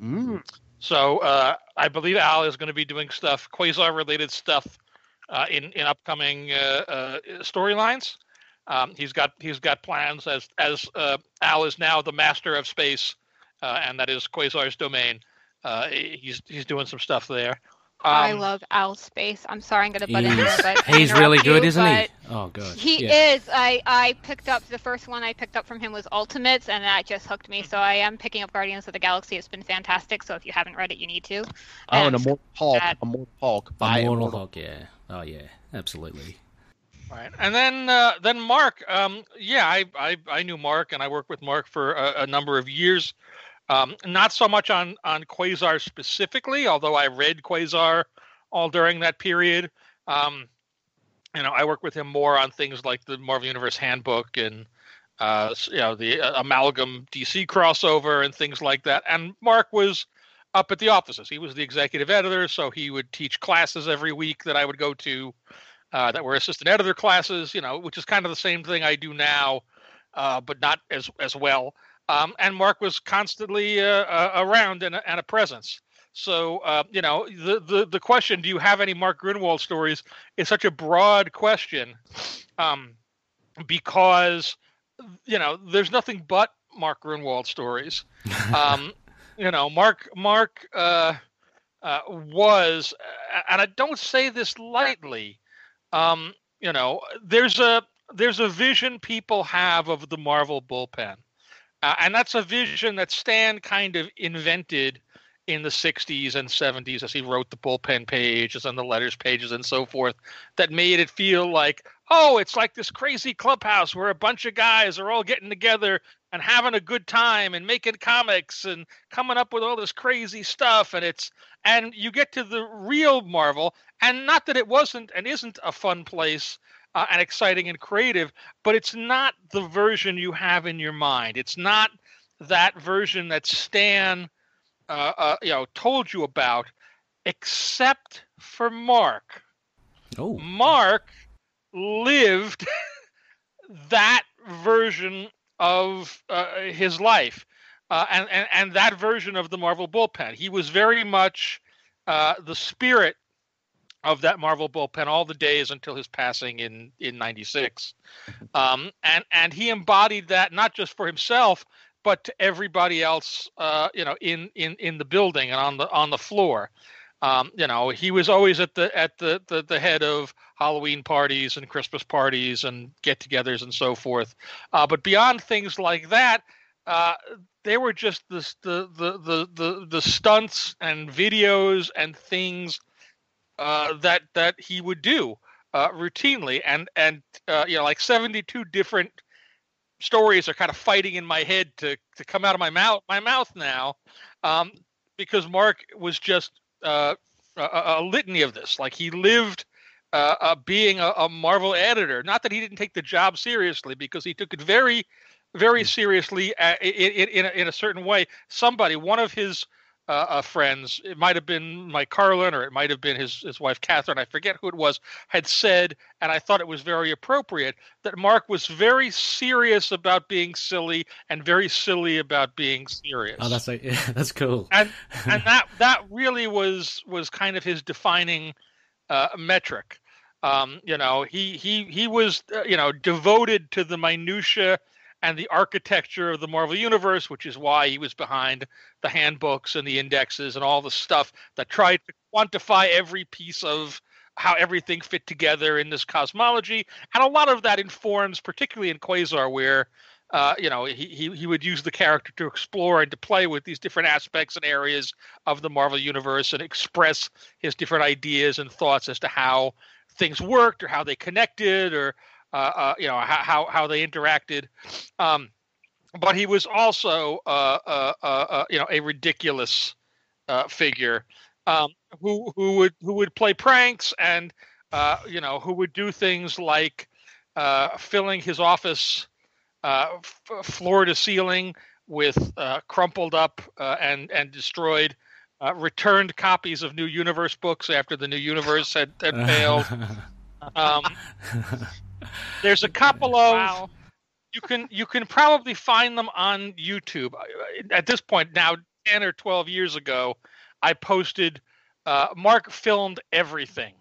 Mm. So uh, I believe Al is going to be doing stuff, quasar related stuff, uh, in in upcoming uh, uh, storylines. Um, he's got he's got plans as as uh, Al is now the master of space, uh, and that is Quasar's domain. he's he's doing some stuff there. Um, I love Al Space. I'm sorry, I'm going to butt in there, but he's really good, you, isn't he? Oh, good. He yeah. is. I I picked up the first one I picked up from him was Ultimates, and that just hooked me. So I am picking up Guardians of the Galaxy. It's been fantastic. So if you haven't read it, you need to. Oh, and, and Immortal Hulk. That... Immortal Hulk. By Immortal Hulk. Yeah. Oh yeah. Absolutely. Right, and then uh, then Mark. Um, yeah, I, I I knew Mark, and I worked with Mark for a, a number of years. Um, not so much on on Quasar specifically, although I read Quasar all during that period. Um, you know, I work with him more on things like the Marvel Universe Handbook and uh, you know the uh, amalgam DC crossover and things like that. And Mark was up at the offices. He was the executive editor, so he would teach classes every week that I would go to uh, that were assistant editor classes. You know, which is kind of the same thing I do now, uh, but not as as well. Um, and Mark was constantly uh, around and, and a presence. So uh, you know the, the the question, do you have any Mark Gruenwald stories? Is such a broad question, um, because you know there's nothing but Mark Gruenwald stories. Um, you know, Mark Mark uh, uh, was, and I don't say this lightly. Um, you know, there's a there's a vision people have of the Marvel bullpen, uh, and that's a vision that Stan kind of invented in the 60s and 70s as he wrote the bullpen pages and the letters pages and so forth that made it feel like oh it's like this crazy clubhouse where a bunch of guys are all getting together and having a good time and making comics and coming up with all this crazy stuff. And it's and you get to the real marvel and not that it wasn't and isn't a fun place uh, and exciting and creative but it's not the version you have in your mind. It's not that version that stan uh, uh, you know told you about, except for Mark. Oh, Mark lived that version of uh, his life, uh, and, and and that version of the Marvel bullpen. He was very much uh, the spirit of that Marvel bullpen all the days until his passing in in '96, um, and and he embodied that not just for himself but to everybody else, uh, you know, in, in, in the building and on the on the floor. Um, you know, he was always at the at the, the, the head of Halloween parties and Christmas parties and get-togethers and so forth. Uh, but beyond things like that, uh, they were just the, the the the the stunts and videos and things uh, that that he would do. uh, routinely, and and uh, you know like 72 different stories are kind of fighting in my head to to come out of my mouth my mouth now, um, because Mark was just uh, a, a, litany of this. Like he lived uh, uh, being a, a, Marvel editor. Not that he didn't take the job seriously, because he took it very, very hmm. seriously uh, in, in, in, a, certain way. Somebody, one of his uh, uh, friends, it might have been Mike Carlin or it might have been his, his wife Catherine, I forget who it was, had said, and I thought it was very appropriate, that Mark was very serious about being silly and very silly about being serious. Oh, that's like, yeah, that's cool. And and that that really was was kind of his defining uh, metric. Um, you know, he he he was uh, you know devoted to the minutia and the architecture of the Marvel Universe, which is why he was behind the handbooks and the indexes and all the stuff that tried to quantify every piece of how everything fit together in this cosmology. And a lot of that informs, particularly in Quasar, where uh, you know he, he he would use the character to explore and to play with these different aspects and areas of the Marvel universe and express his different ideas and thoughts as to how things worked or how they connected or you know how how they interacted. Um, but he was also uh, uh, uh, uh you know a ridiculous figure um, who who would who would play pranks and you know who would do things like filling his office f- floor to ceiling with crumpled up and and destroyed. returned copies of New Universe books after the New Universe had, had failed. Um, there's a couple of wow. you can you can probably find them on YouTube. At this point now, ten or twelve years ago, I posted. Uh, Mark filmed everything,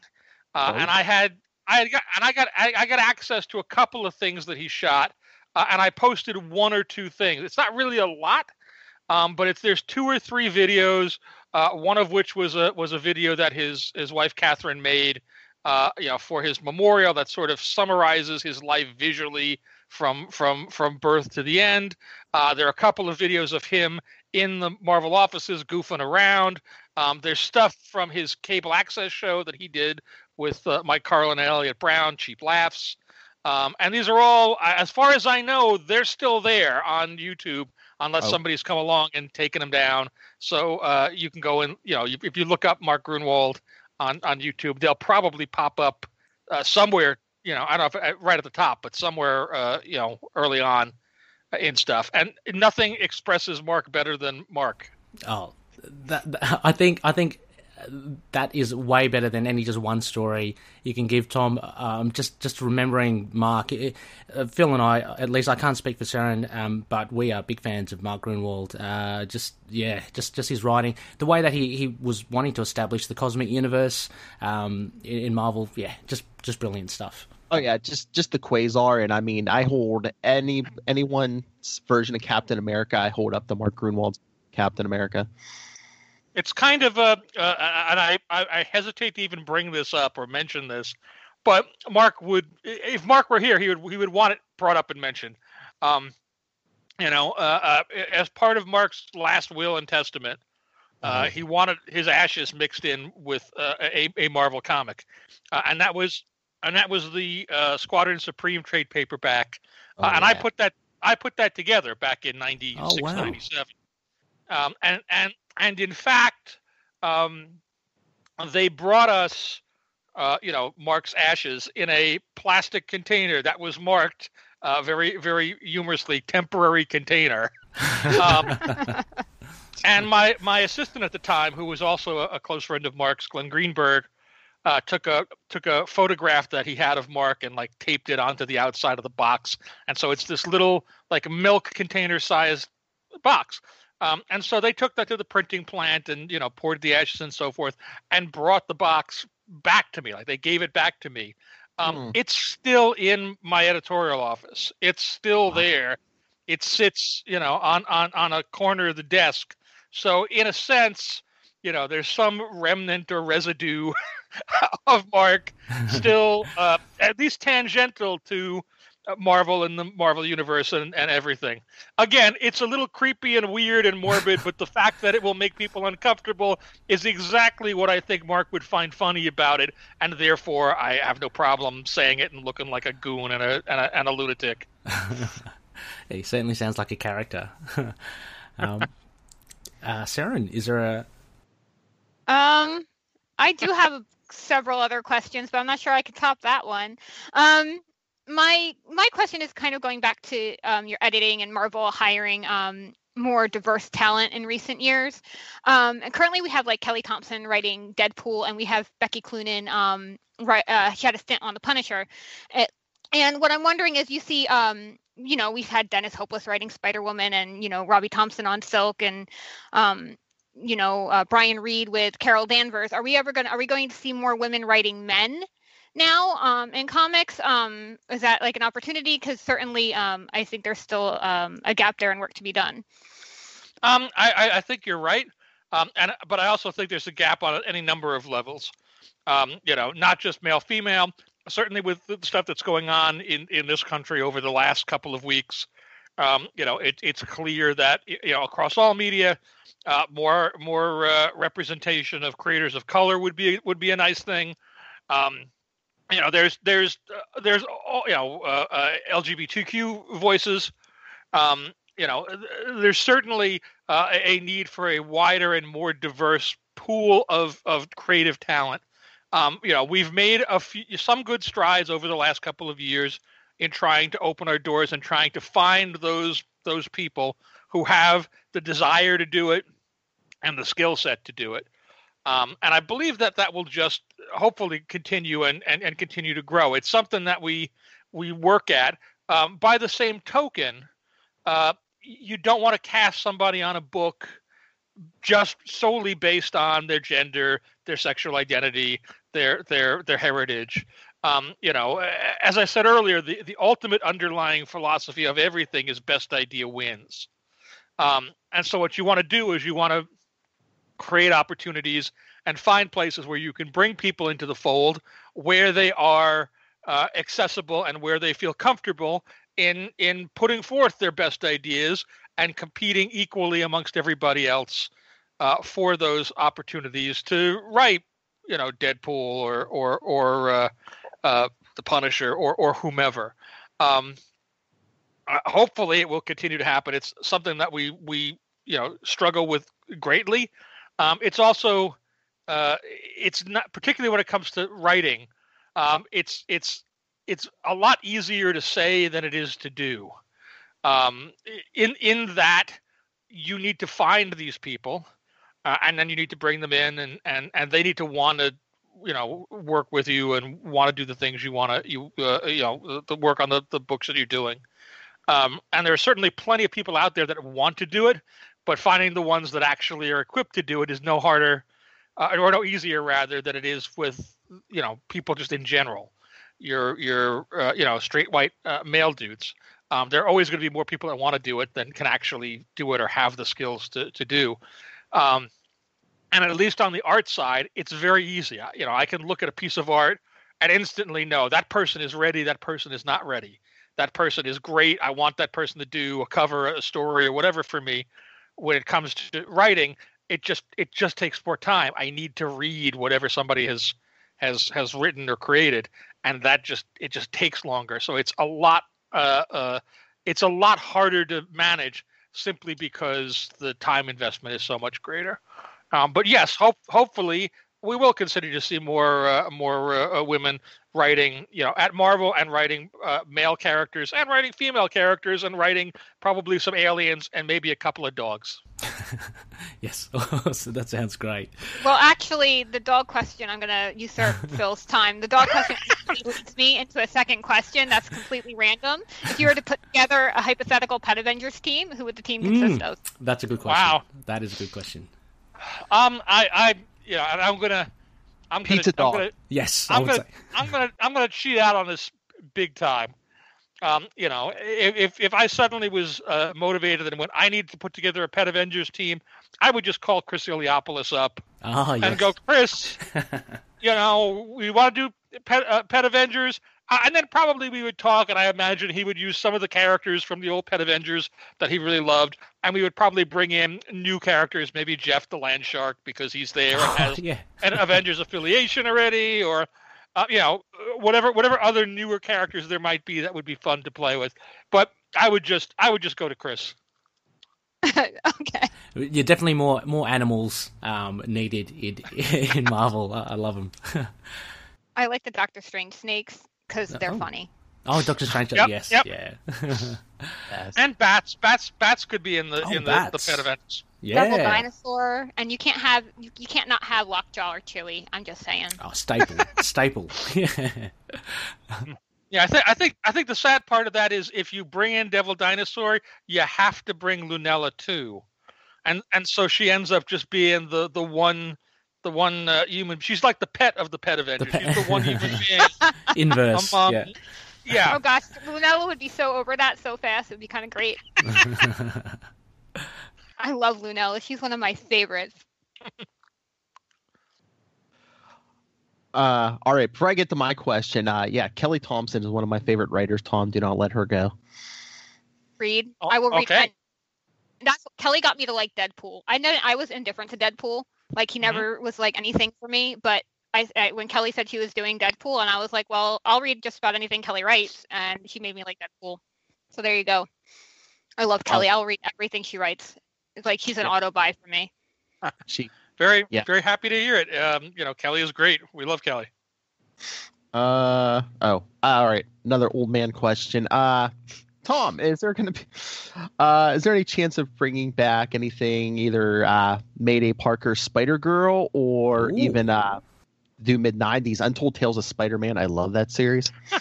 uh, and I had I got and I got I, I, got access to a couple of things that he shot, uh, and I posted one or two things. It's not really a lot, um, but it's there's two or three videos. Uh, one of which was a was a video that his his wife Catherine made uh, you know, for his memorial that sort of summarizes his life visually from from from birth to the end. Uh, there are a couple of videos of him in the Marvel offices goofing around. Um, there's stuff from his cable access show that he did with uh, Mike Carlin and Eliot Brown, Cheap Laughs. Um, and these are all, as far as I know, they're still there on YouTube, unless oh. somebody's come along and taken them down. So uh, you can go and, you know, if you look up Mark Gruenwald on on YouTube, they'll probably pop up uh, somewhere. You know, I don't know if uh, right at the top, but somewhere uh, you know early on in stuff. And nothing expresses Mark better than Mark. Oh, that, that I think I think that is way better than any just one story you can give Tom. Um, just just remembering Mark, it, uh, Phil and I, at least I can't speak for Sharon, um, but we are big fans of Mark Gruenwald. Uh, just yeah, just just his writing, the way that he, he was wanting to establish the cosmic universe um, in, Marvel, yeah, just just brilliant stuff. Oh yeah, just just the Quasar, and I mean, I hold any anyone's version of Captain America. I hold up the Mark Gruenwald's Captain America it's kind of a, uh, and I, I hesitate to even bring this up or mention this, but Mark would, if Mark were here, he would he would want it brought up and mentioned. Um, you know, uh, uh, as part of Mark's last will and testament, uh, mm-hmm. he wanted his ashes mixed in with uh, a, a Marvel comic, uh, and that was and that was the Squadron Supreme trade paperback, oh, and yeah. I put that I put that together back in 96, oh, wow. 97. Um, and and and in fact, um, they brought us, uh, you know, Mark's ashes in a plastic container that was marked uh, very, very humorously temporary container. Um, and my my assistant at the time, who was also a, a close friend of Mark's, Glenn Greenberg, uh, took a took a photograph that he had of Mark and like taped it onto the outside of the box, and so it's this little like milk container sized box. Um, and so they took that to the printing plant and you know poured the ashes and so forth, and brought the box back to me. Like they gave it back to me. Um, mm. It's still in my editorial office. It's still wow. there. It sits, you know, on on on a corner of the desk. So in a sense, you know, there's some remnant or residue of Mark still, uh, at least tangential to Marvel and the Marvel universe and, and everything. Again, it's a little creepy and weird and morbid, but the fact that it will make people uncomfortable is exactly what I think Mark would find funny about it, and therefore I have no problem saying it and looking like a goon and a and a, and a lunatic. he certainly sounds like a character. um, uh, Saren, is there a? Um, I do have several other questions, but I'm not sure I could top that one. Um, my my question is kind of going back to um, your editing and Marvel hiring um, more diverse talent in recent years. Um, and currently, we have like Kelly Thompson writing Deadpool, and we have Becky Cloonan. Um, right, uh, she had a stint on The Punisher. It, and what I'm wondering is, you see, um, you know, we've had Dennis Hopeless writing Spider Woman, and you know, Robbie Thompson on Silk, and um, you know, uh, Brian Reed with Carol Danvers. Are we ever going? to Are we going to see more women writing men? Now um, in comics um, is that like an opportunity? Because certainly um, i think there's still um, a gap there and work to be done. Um, I, I, think you're right. Um, and but i also think there's a gap on any number of levels. You know not just male female certainly with the stuff that's going on in, in this country over the last couple of weeks. You know it, it's clear that you know across all media uh, more more uh, representation of creators of color would be would be a nice thing. Um, you know, there's there's uh, there's you know uh, uh, LGBTQ voices. Um, you know, there's certainly uh, a need for a wider and more diverse pool of of creative talent. Um, you know, we've made a few some good strides over the last couple of years in trying to open our doors and trying to find those those people who have the desire to do it and the skill set to do it. Um, and I believe that that will just hopefully continue and, and, and continue to grow. It's something that we we work at. Um, by the same token, uh, you don't want to cast somebody on a book just solely based on their gender, their sexual identity, their their their heritage. Um, you know, as I said earlier, the, the ultimate underlying philosophy of everything is best idea wins. Um, and so, what you want to do is you want to create opportunities and find places where you can bring people into the fold where they are uh, accessible and where they feel comfortable in in putting forth their best ideas and competing equally amongst everybody else uh, for those opportunities to write, you know, Deadpool or or or uh, uh the Punisher or or whomever. Um, uh, hopefully, it will continue to happen. It's something that we we you know struggle with greatly. Um, it's also uh, it's not particularly when it comes to writing. Um, it's it's it's a lot easier to say than it is to do. Um, in in that you need to find these people, uh, and then you need to bring them in, and and and they need to want to you know work with you and want to do the things you want to you uh, you know the work on the, the books that you're doing um, and there are certainly plenty of people out there that want to do it but finding the ones that actually are equipped to do it is no harder uh, or no easier rather than it is with you know people just in general. Your your uh, you know straight white uh, male dudes um, there are always going to be more people that want to do it than can actually do it or have the skills to to do. Um, and at least on the art side it's very easy. You know i can look at a piece of art and instantly know that person is ready that person is not ready. That person is great. I want that person to do a cover a story or whatever for me when it comes to writing, it just it just takes more time. I need to read whatever somebody has has has written or created, and that just it just takes longer. So it's a lot uh, uh, it's a lot harder to manage simply because the time investment is so much greater. Um, but yes, hope, hopefully we will continue to see more uh, more uh, women writing, you know, at Marvel and writing uh, male characters and writing female characters and writing probably some aliens and maybe a couple of dogs. yes, so that sounds great. Well, actually, the dog question, I'm going to usurp Phil's time. The dog question leads me into a second question that's completely random. If you were to put together a hypothetical Pet Avengers team, who would the team consist mm, of? That's a good question. Wow. That is a good question. Um, I, I, yeah, and I'm gonna I'm Pizza gonna, dog. I'm gonna, yes, I'm gonna, I'm gonna, I'm gonna cheat out on this big time. Um, you know, if if I suddenly was uh, motivated and went, I need to put together a Pet Avengers team, I would just call Chris Eliopoulos up oh, yes. and go, Chris, you know, we want to do Pet, uh, Pet Avengers. Uh, and then probably we would talk, and I imagine he would use some of the characters from the old Pet Avengers that he really loved, and we would probably bring in new characters, maybe Jeff the Land Shark because he's there and has yeah. an Avengers affiliation already, or uh, you know whatever whatever other newer characters there might be that would be fun to play with. But I would just I would just go to Chris. okay. Yeah, definitely more more animals um, needed in, in Marvel. I, I love them. I like the Doctor Strange snakes because they're Oh. funny. oh, Doctor Strange. Yep, yes, yep. yeah, Yes. And bats, bats, bats could be in the Oh, in the, the bats. Pet Avengers. Devil yeah. dinosaur, and you can't have you, you can't not have Lockjaw or Chewie. I'm just saying. Oh, staple, staple. Yeah. Yeah, I think I think I think the sad part of that is if you bring in Devil Dinosaur, you have to bring Lunella too, and and so she ends up just being the the one the one uh, human. She's like the pet of the Pet Avengers. pet- She's the one human being. Inverse. among- yeah. yeah, Oh gosh, Lunella would be so over that so fast. It would be kind of great. I love Lunella. She's one of my favorites. Uh, all right. Before I get to my question, uh, yeah, Kelly Thompson is one of my favorite writers. Tom, do not let her go. Read. Oh, I will read. okay. and That's Kelly got me to like Deadpool. I know I was indifferent to Deadpool. Like he Mhm. never was like anything for me. But I, I when Kelly said she was doing Deadpool, and I was like, well, I'll read just about anything Kelly writes, and she made me like Deadpool. So there you go. I love Kelly. I'll read everything she writes. It's like she's an Yeah. auto buy for me. She, very Yeah. very happy to hear it. Um, you know, Kelly is great. We love Kelly. uh, oh, all right. Another old man question. Uh, Tom, is there going to be, uh, is there any chance of bringing back anything, either uh, Mayday Parker Spider Girl or Ooh. even uh, do mid '90s Untold Tales of Spider-Man? I love that series.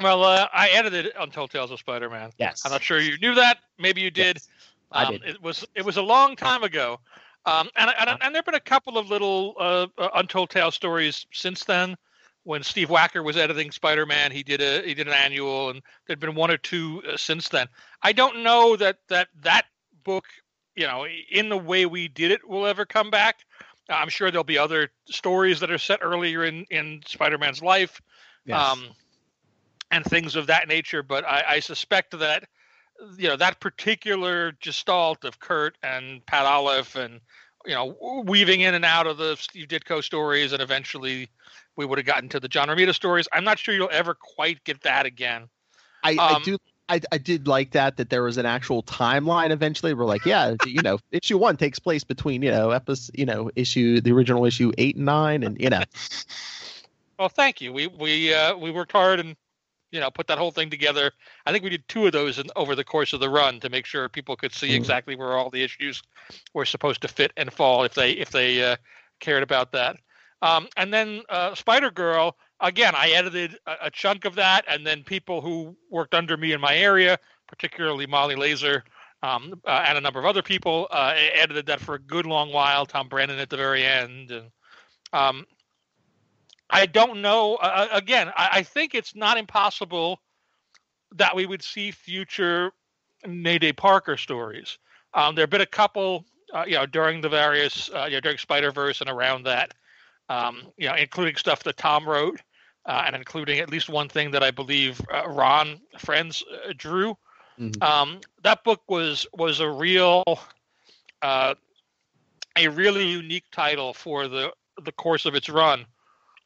Well, uh, I edited Untold Tales of Spider-Man. Yes. I'm not sure you knew that. Maybe you did. Yes, I Um, did. It was it was a long time ago, um, and and, and there've been a couple of little uh, uh, untold tale stories since then. When Steve Wacker was editing Spider-Man, he did a he did an annual, and there'd been one or two uh, since then. I don't know that that that book, you know, in the way we did it, will ever come back. I'm sure there'll be other stories that are set earlier in in Spider-Man's life Yes. um, and things of that nature. But I, I suspect that you know that particular gestalt of Kurt and Pat Olliffe and you know weaving in and out of the Steve Ditko stories, and eventually we would have gotten to the John Romita stories. I'm not sure you'll ever quite get that again. I, I Um, do. I, I did like that that there was an actual timeline. Eventually, we're like, yeah, you know, issue one takes place between you know episode, you know, issue the original issue eight and nine, and you know, Well, thank you. We we uh, we worked hard and you know put that whole thing together. I think we did two of those in, over the course of the run to make sure people could see Mhm. exactly where all the issues were supposed to fit and fall if they if they uh, cared about that. Um, and then uh, Spider Girl again, I edited a, a chunk of that, and then people who worked under me in my area, particularly Molly Lazer. Um, uh, and a number of other people uh, edited that for a good long while. Tom Brennan at the very end, and um, I don't know. Again, I, I think it's not impossible that we would see future Mayday Parker stories. Um, there have been a couple, uh, you know, during the various, uh, you know, during Spider Verse and around that, um, you know, including stuff that Tom wrote, uh, and including at least one thing that I believe uh, Ron Frenz uh, drew. Mhm. Um, that book was was a real, uh, a really unique title for the the course of its run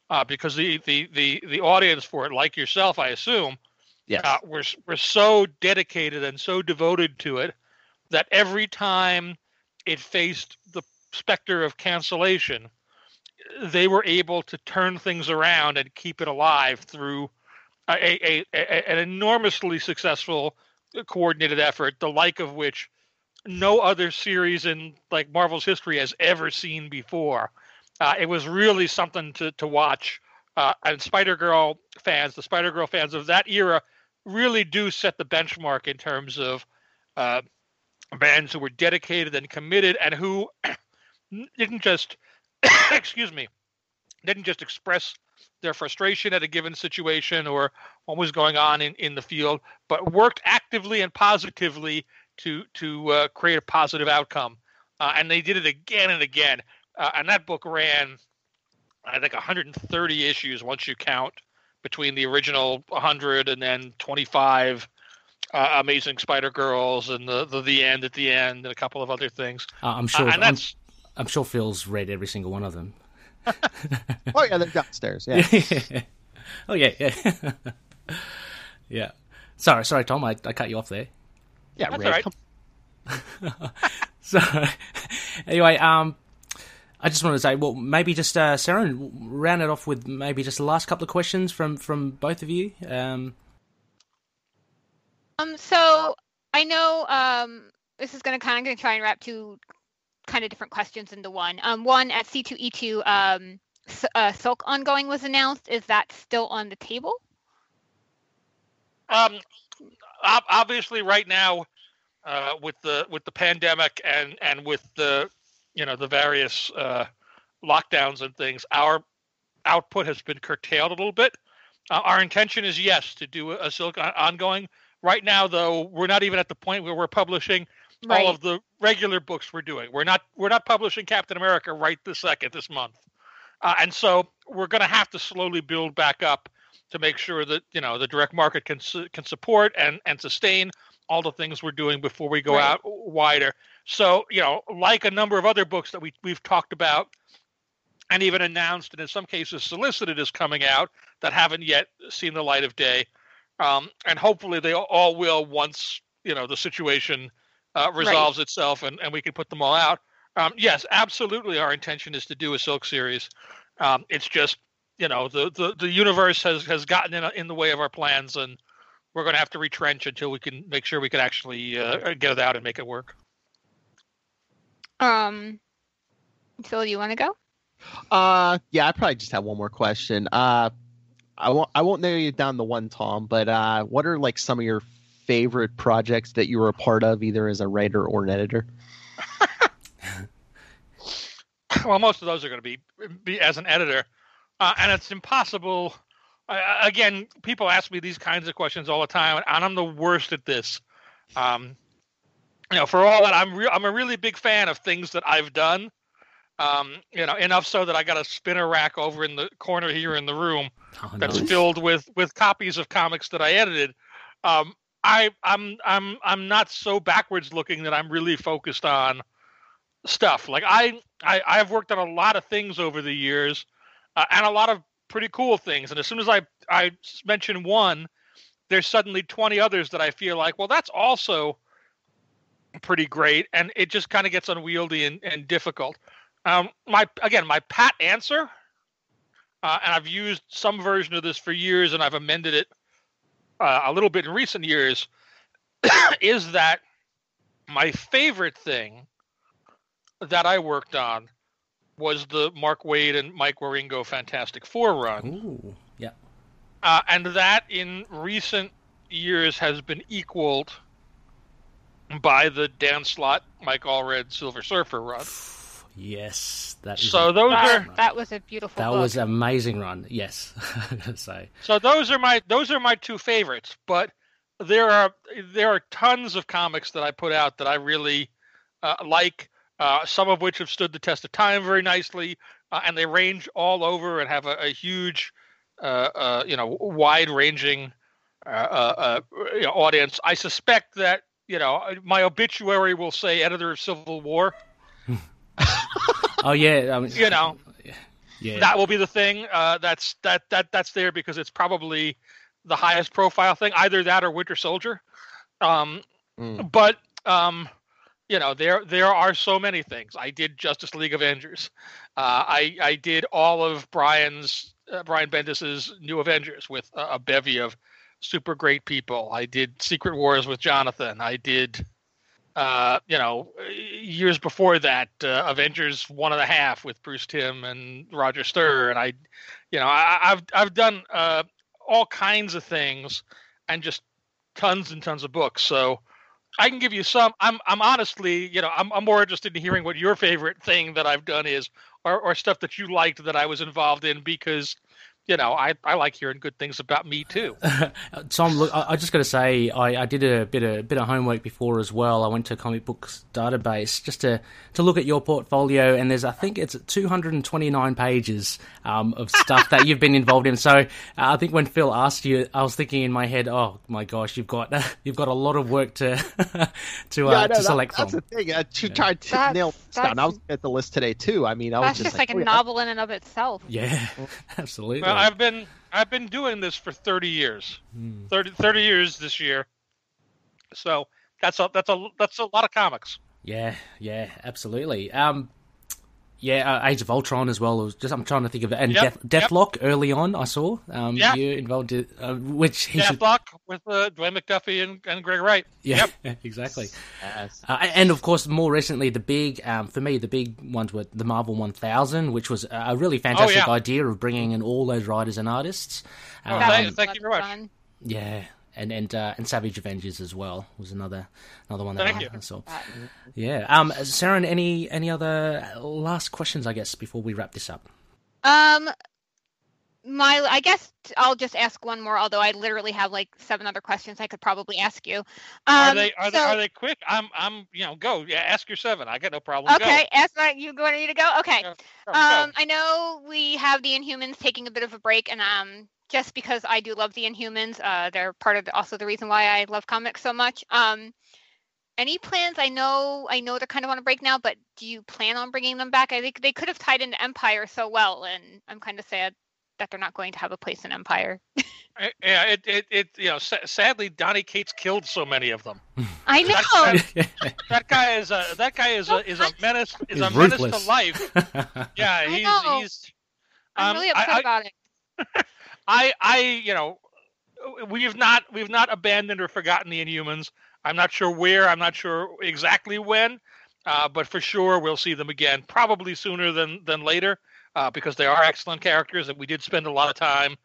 uh, because the, the the the audience for it, like yourself, I assume, yes, uh, were were so dedicated and so devoted to it that every time it faced the specter of cancellation, they were able to turn things around and keep it alive through a, a, a, an enormously successful coordinated effort, the like of which no other series in like Marvel's history has ever seen before. Uh, it was really something to to watch. Uh, and Spider Girl fans, the Spider Girl fans of that era, really do set the benchmark in terms of uh, bands who were dedicated and committed, and who didn't just, excuse me, didn't just express their frustration at a given situation or what was going on in, in the field, but worked actively and positively to to uh, create a positive outcome. Uh, and they did it again and again. Uh, and that book ran, I think, 130 issues once you count between the original 100 and then 25 uh, Amazing Spider Girls and the, the the end at the end and a couple of other things. Uh, I'm sure. And that's I'm sure Phil's read every single one of them. Oh yeah, they're downstairs. Yeah. oh yeah, yeah, yeah. Sorry, sorry, Tom. I, I cut you off there. Yeah, That's Ray, all right. So anyway, um, I just wanted to say, well, maybe just uh, Sarah, round it off with maybe just the last couple of questions from from both of you. Um, Um, so I know um, this is going to kind of going to try and wrap two kind of different questions into one. Um, one at C2E2, um, uh, Silk ongoing was announced. Is that still on the table? um, obviously right now uh, with the with the pandemic and and with the you know the various uh, lockdowns and things, our output has been curtailed a little bit. Uh, our intention is yes to do a Silk ongoing. Right now, though, we're not even at the point where we're publishing all of the regular books we're doing. We're not we're not publishing Captain America right this second this month, uh, and so we're going to have to slowly build back up to make sure that you know the direct market can can support and and sustain all the things we're doing before we go Right. out wider. So you know, like a number of other books that we we've talked about and even announced and in some cases solicited as coming out that haven't yet seen the light of day. Um, and hopefully they all will once you know the situation uh, resolves itself and, and we can put them all out. Um, yes, absolutely. Our intention is to do a Silk series. Um, it's just you know the, the, the universe has, has gotten in, in the way of our plans and we're going to have to retrench until we can make sure we can actually uh, get it out and make it work. Um, Phil, you want to go? Uh, yeah, I probably just have one more question. Uh, I won't I won't narrow you down to one, Tom. But uh, what are like some of your favorite projects that you were a part of, either as a writer or an editor? well, most of those are going to be be as an editor, uh, and it's impossible. Uh, again, people ask me these kinds of questions all the time, and I'm the worst at this. Um, you know, for all that, I'm re- I'm a really big fan of things that I've done. Um, you know, enough so that I got a spinner rack over in the corner here in the room oh, that's nice. filled with with copies of comics that I edited. Um, I I'm I'm I'm not so backwards looking that I'm really focused on stuff. Like I I I've worked on a lot of things over the years, uh, and a lot of pretty cool things. And as soon as I I mention one, there's suddenly 20 others that I feel like, well, that's also pretty great, and it just kind of gets unwieldy and, and difficult. Um, my again, my pat answer uh, and I've used some version of this for years, and I've amended it uh, a little bit in recent years. is that my favorite thing that I worked on was the Mark Waid and Mike Wieringo Fantastic Four run, Ooh, yeah. uh, and that in recent years has been equaled by the Dan Slott, Mike Allred Silver Surfer run. Yes, that is. So a- those That, are that was a beautiful that book. was an amazing run. Yes, I'm gonna say. So those are my those are my two favorites. But there are there are tons of comics that I put out that I really uh, like. Uh, some of which have stood the test of time very nicely, uh, and they range all over and have a, a huge, uh, uh, you know, wide-ranging uh, uh, uh, you know, audience. I suspect that you know my obituary will say editor of Civil War. Oh yeah, I mean, You know, yeah. that will be the thing. Uh, that's that that that's there because it's probably the highest profile thing. Either that or Winter Soldier. Um, Mm. but um, you know there there are so many things. I did Justice League Avengers. Uh, I I did all of Brian's uh, Brian Bendis's New Avengers with a, a bevy of super great people. I did Secret Wars with Jonathan. I did. Uh, you know, years before that, uh, Avengers one and a half with Bruce Timm and Roger Stern, and I, you know, I, I've I've done uh, all kinds of things, and just tons and tons of books. So I can give you some. I'm I'm honestly, you know, I'm I'm more interested in hearing what your favorite thing that I've done is, or or stuff that you liked that I was involved in because you know, I, I like hearing good things about me too. Tom, look, I, I just got to say, I, I did a bit of bit of homework before as well. I went to Comic Books Database just to, to look at your portfolio, and there's I think it's 229 pages um, of stuff that you've been involved in. So uh, I think when Phil asked you, I was thinking in my head, oh my gosh, you've got you've got a lot of work to to, uh, Yeah, no, to that- select that's from. the thing. Uh, to Yeah. try to That's- nail this down. I was at the list today too. I mean, I was That's just, just like, oh, a yeah, novel in and of itself. Yeah, absolutely. Well, I've been I've been doing this for 30 years. Hmm. 30, 30 years this year. So that's a that's a that's a lot of comics. Yeah, yeah, absolutely. Um, yeah, uh, Age of Ultron as well. It was just I'm trying to think of it, and Yep, Death, Deathlok early on. I saw um, Yeah. you involved, in, uh, which he should, Deathlok with uh, Dwayne McDuffie and, and Greg Wright. yeah, Yep. exactly. yes. Uh, and of course, more recently, the big um, for me, the big ones were the Marvel 1000, which was a really fantastic Oh, yeah. idea of bringing in all those writers and artists. Oh, Um, That thank- thank you very much. yeah, and and uh, and Savage Avengers as well was another another one that Thank I, you. I saw. Yeah, um, Saren, any any other last questions? I guess before we wrap this up. Um, my, I guess I'll just ask one more. Although I literally have like seven other questions I could probably ask you. Um, Are they are they are they quick? I'm I'm you know go yeah ask your seven. I got no problem. Okay, ask my, you going to go? Okay. Go. Go, go. Um, I know we have the Inhumans taking a bit of a break, and um, just because I do love the Inhumans, uh, they're part of the, also the reason why I love comics so much. Um, any plans? I know, I know they're kind of on a break now, but do you plan on bringing them back? I think they could have tied into Empyre so well, and I'm kind of sad that they're not going to have a place in Empyre. Uh, yeah, it, it it you know sadly Donny Cates killed so many of them. I That's- know. That guy is a that guy is a is a menace is He's a menace to life. Yeah, I he's know. he's I'm um, really upset I- I- about it. I I you know we've not we've not abandoned or forgotten the Inhumans. I'm not sure where. I'm not sure exactly when, uh, but for sure we'll see them again. Probably sooner than than later, uh, because they are excellent characters, and we did spend a lot of time,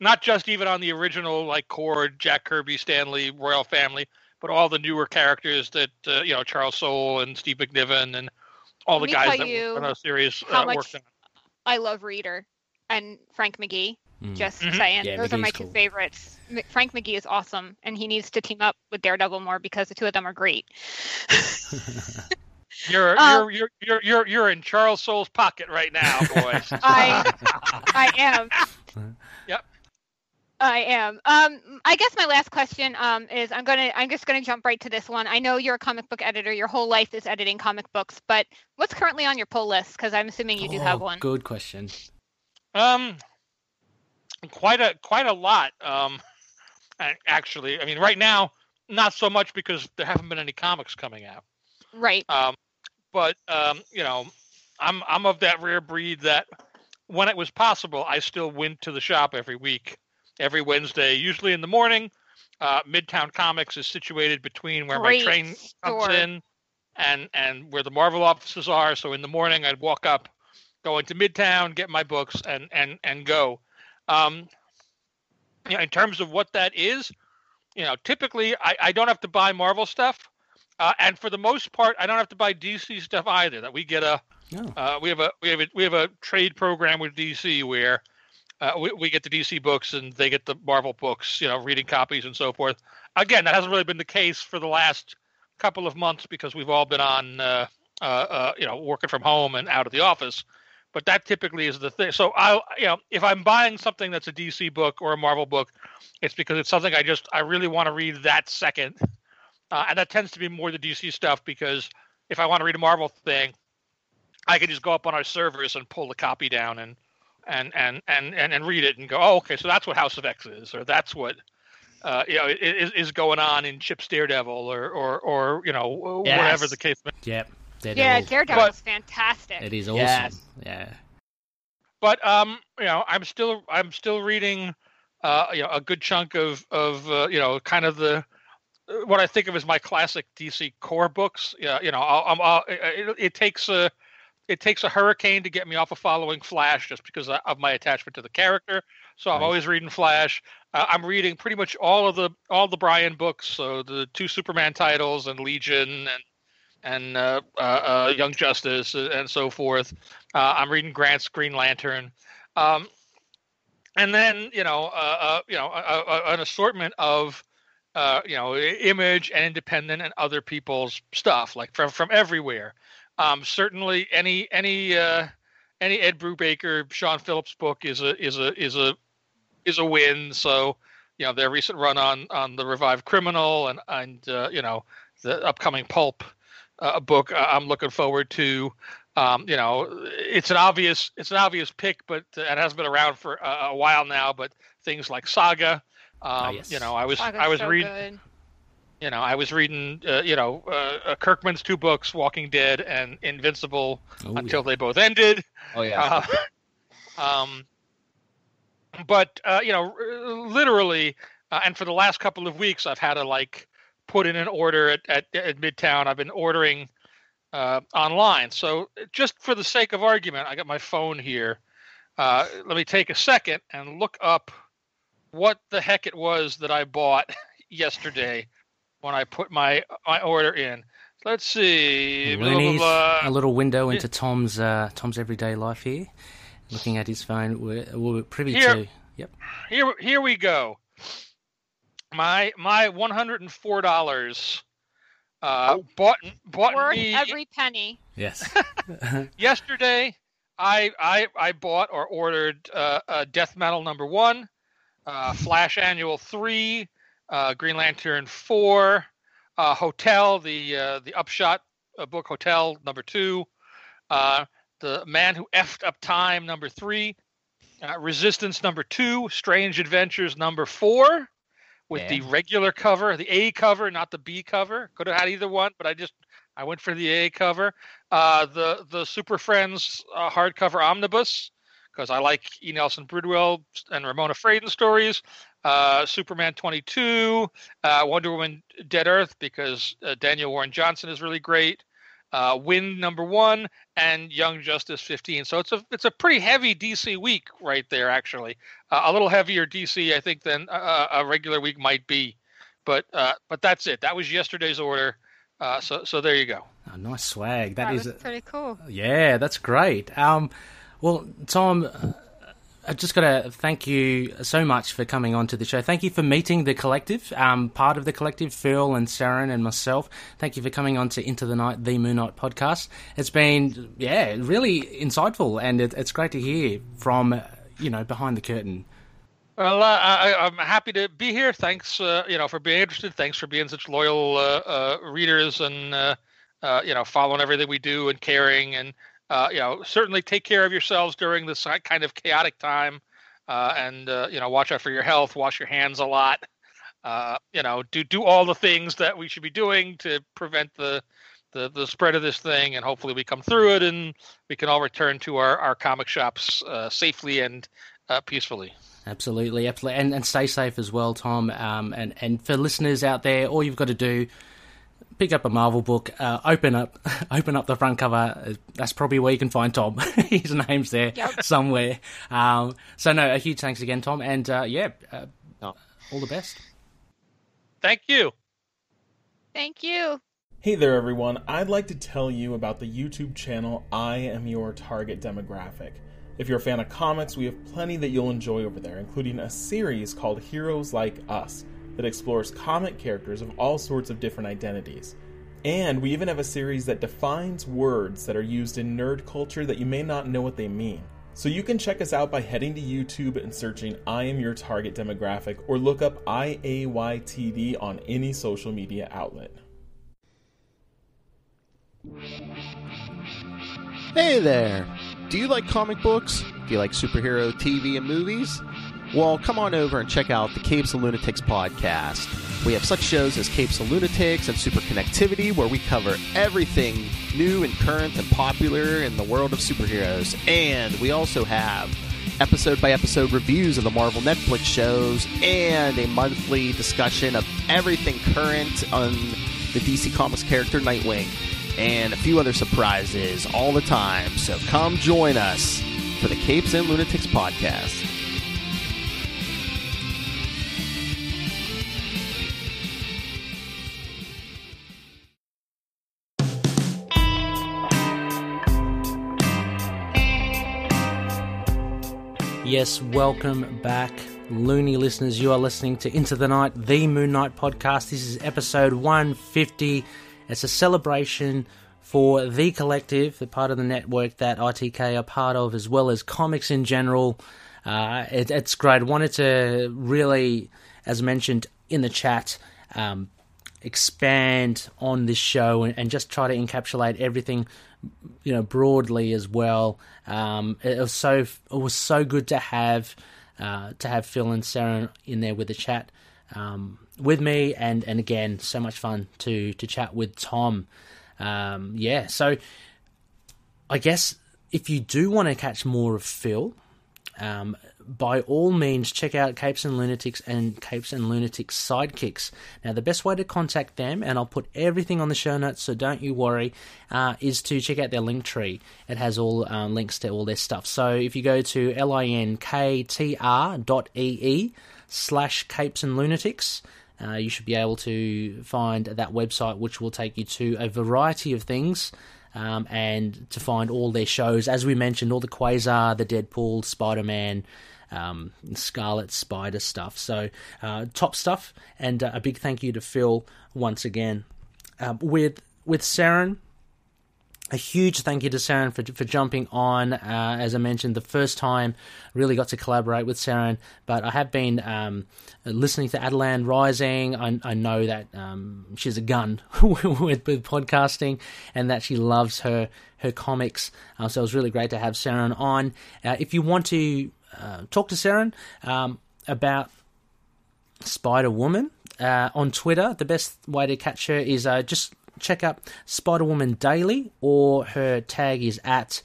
not just even on the original like core Jack Kirby, Stan Lee, Royal Family, but all the newer characters that uh, you know Charles Soule and Steve McNiven and all Let the guys that were on a series how uh, much- worked on. I love Reader and Frank McGee. Mm. Just Mhm. saying, Yeah, those are my McGee's two cool. favorites. Frank McGee is awesome, and he needs to team up with Daredevil more because the two of them are great. You're, Um, you're you're you're you're you're in Charles Soule's pocket right now, boys. I I am. Yep. I am. Um, I guess my last question um, is I'm gonna I'm just gonna jump right to this one. I know you're a comic book editor. Your whole life is editing comic books, but what's currently on your pull list? Because I'm assuming you do have one. Good question. Um, quite a quite a lot. Um, actually, I mean, right now, not so much because there haven't been any comics coming out. Right. Um, but um, you know, I'm I'm of that rare breed that when it was possible, I still went to the shop every week, every Wednesday, usually in the morning. Uh, Midtown Comics is situated between where Great my train comes in and and where the Marvel offices are. So in the morning, I'd walk up, go into Midtown, get my books, and and and go. Um, you know, in terms of what that is, you know, typically I, I don't have to buy Marvel stuff, uh, and for the most part, I don't have to buy DC stuff either. That we get a Oh. uh, we have a we have a we have a trade program with DC where uh, we we get the DC books and they get the Marvel books, you know, reading copies and so forth. Again, that hasn't really been the case for the last couple of months because we've all been on uh, uh, uh, you know working from home and out of the office. But that typically is the thing. So I, you know, if I'm buying something that's a DC book or a Marvel book, it's because it's something I just I really want to read that second, uh, and that tends to be more the DC stuff because if I want to read a Marvel thing, I can just go up on our servers and pull the copy down and and and and and, and read it and go, oh, okay, so that's what House of X is, or that's what uh, you know is, is going on in Chip's Daredevil, or or or you know whatever the case. may Yep. Yeah, Daredevil. is fantastic. It is awesome. Yes. Yeah. but um you know i'm still i'm still reading uh you know a good chunk of of uh, you know kind of the what i think of as my classic dc core books yeah you know I'll, I'm, I'll, it, it takes a it takes a hurricane to get me off of following flash just because of my attachment to the character so i'm Nice. always reading flash uh, i'm reading pretty much all of the all the brian books so the two superman titles and legion and and uh, uh, uh, Young Justice and so forth. Uh, I'm reading Grant's Green Lantern. Um, and then you know, uh, you know, an assortment of you know, image and independent and other people's stuff, like from from everywhere. Um, certainly, any any any Ed Brubaker, Sean Phillips book is a is a is a is a win. So you know, their recent run on on the revived criminal and and uh, you know the upcoming pulp uh, book uh, I'm looking forward to. Um, you know, it's an obvious it's an obvious pick, but uh, it hasn't been around for a, a while now. But things like Saga, um, oh, yes. You know, I was Saga's I was so reading. You know, I was reading. Uh, you know, uh, uh, Kirkman's two books, Walking Dead and Invincible, oh, until yeah. they both ended. Oh yeah. Uh, um, but uh, you know, literally, uh, and for the last couple of weeks, I've had to like put in an order at at, at Midtown. I've been ordering online. So just for the sake of argument, I got my phone here. let me take a second and look up what the heck it was that I bought yesterday when I put my my order in. Let's see. Blah, blah, blah. A little window into Tom's uh, Tom's everyday life here. Looking at his phone, we're, we're privy here, to. Yep. Here, here we go. My my one hundred and four dollars. Uh, oh. bought bought Worth me every penny. Yes. yesterday, I I I bought or ordered uh, uh, Death Metal number one uh, Flash Annual three, uh, Green Lantern four, uh, Hotel the uh, the Upshot uh, book Hotel number two, uh, the Man Who Effed Up Time number three, Resistance number two, Strange Adventures number four, with the regular cover, the A cover, not the B cover. Could have had either one, but I just I went for the A cover. Uh, the the Super Friends hardcover omnibus because I like E. Nelson Bridwell and Ramona Fradon stories. Uh, Superman 22, uh, Wonder Woman Dead Earth because uh, Daniel Warren Johnson is really great. Uh, Wynd number one and Young Justice 15. So it's a it's a pretty heavy DC week right there. Actually, uh, a little heavier DC I think than a regular week might be, but uh, but that's it. That was yesterday's order. so so there you go. Oh, nice swag. that, that is pretty cool. Yeah, that's great. Um, well, Tom, uh, I just got to thank you so much for coming on to the show. Thank you for meeting the collective, um, part of the collective, Phil and Saren and myself. Thank you for coming on to Into the Night, the Moon Knight podcast. It's been, yeah, really insightful, and it, it's great to hear from, you know, behind the curtain. Well, uh, I, am happy to be here. Thanks, uh, you know, for being interested. Thanks for being such loyal uh, uh readers and, uh, you know, following everything we do and caring and uh, you know, certainly take care of yourselves during this kind of chaotic time, uh, and uh, you know, watch out for your health. Wash your hands a lot. Uh, you know, do do all the things that we should be doing to prevent the the, the spread of this thing, and hopefully we come through it, and we can all return to our our comic shops uh, safely and uh, peacefully. Absolutely, absolutely, and and stay safe as well, Tom. Um, and and for listeners out there, all you've got to do pick up a Marvel book, uh, open up, open up the front cover. That's probably where you can find Tom. His name's there yep. somewhere. Um, so no, a huge thanks again, Tom, and uh, yeah, uh, oh. all the best. Thank you. Thank you. Hey there, everyone. I'd like to tell you about the YouTube channel I Am Your Target Demographic. If you're a fan of comics, we have plenty that you'll enjoy over there, including a series called Heroes Like Us that explores comic characters of all sorts of different identities. And we even have a series that defines words that are used in nerd culture that you may not know what they mean. So you can check us out by heading to YouTube and searching I am your target demographic or look up IAYTD on any social media outlet. Hey there! Do you like comic books? Do you like superhero TV and movies? Well, come on over and check out the Capes and Lunatics podcast. We have such shows as Capes and Lunatics and Super Connectivity, where we cover everything new and current and popular in the world of superheroes. And we also have episode by episode reviews of the Marvel Netflix shows and a monthly discussion of everything current on the DC Comics character Nightwing and a few other surprises all the time. So come join us for the Capes and Lunatics podcast. Yes, welcome back, loony listeners. You are listening to Into the Night, the Moon Knight podcast. This is episode 150. It's a celebration for the collective, the part of the network that ITK are part of, as well as comics in general. Uh, it, it's great. Wanted to really, as mentioned in the chat, um, expand on this show and, and, just try to encapsulate everything, you know, broadly as well. Um, it was so it was so good to have uh, to have Phil and Sarah in there with the chat um, with me, and and again, so much fun to to chat with Tom. Um, yeah, so I guess if you do want to catch more of Phil, um, by all means, check out Capes and Lunatics and Capes and Lunatics Sidekicks. Now, the best way to contact them, and I'll put everything on the show notes, so don't you worry, uh, is to check out their link tree. It has all uh, links to all their stuff. So if you go to linktr.ee slash Capes and Lunatics, uh, you should be able to find that website, which will take you to a variety of things um, and to find all their shows. As we mentioned, all the Quasar, the Deadpool, Spider Man, um, Scarlet Spider stuff. So, uh, top stuff, and uh, a big thank you to Phil once again. Uh, with with Saren, a huge thank you to Saren for for jumping on. Uh, as I mentioned, the first time really got to collaborate with Saren, but I have been um, listening to Attilan Rising. I, I know that um, she's a gun with, with, podcasting, and that she loves her her comics. Uh, so it was really great to have Saren on. Uh, if you want to uh, talk to Saren um, about Spider Woman uh, on Twitter, the best way to catch her is uh, just check up Spider Woman Daily, or her tag is at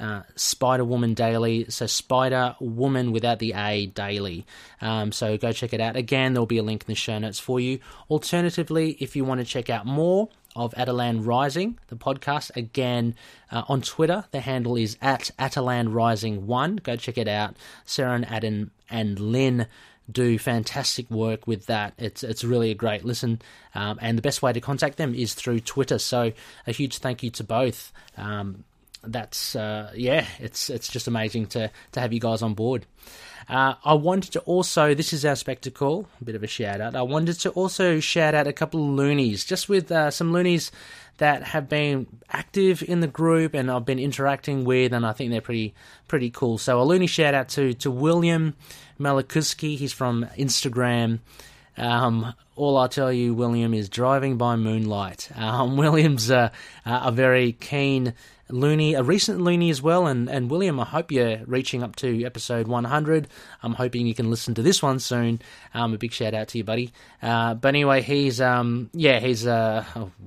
uh, Spider Woman Daily. So Spider Woman without the A Daily. Um, so go check it out. Again, there'll be a link in the show notes for you. Alternatively, if you want to check out more of Attilan Rising, the podcast, again uh, on Twitter, the handle is at Attilan Rising One. Go check it out. Sarah and Adam and Lynn do fantastic work with that. It's it's really a great listen, um, and the best way to contact them is through Twitter. So a huge thank you to both. Um, that's uh, yeah, it's it's just amazing to to have you guys on board. Uh, I wanted to also, this is our spectacle, a bit of a shout out. I wanted to also shout out a couple of loonies, just with uh, some loonies that have been active in the group and I've been interacting with, and I think they're pretty pretty cool. So a loony shout out to to William Malakuski. He's from Instagram. Um, all I'll tell you, William, is driving by moonlight. Um, William's a, a very keen loony, a recent loony as well. And, and William, I hope you're reaching up to episode 100. I'm hoping you can listen to this one soon. Um, a big shout out to you, buddy. Uh, but anyway, he's um, yeah, he's uh,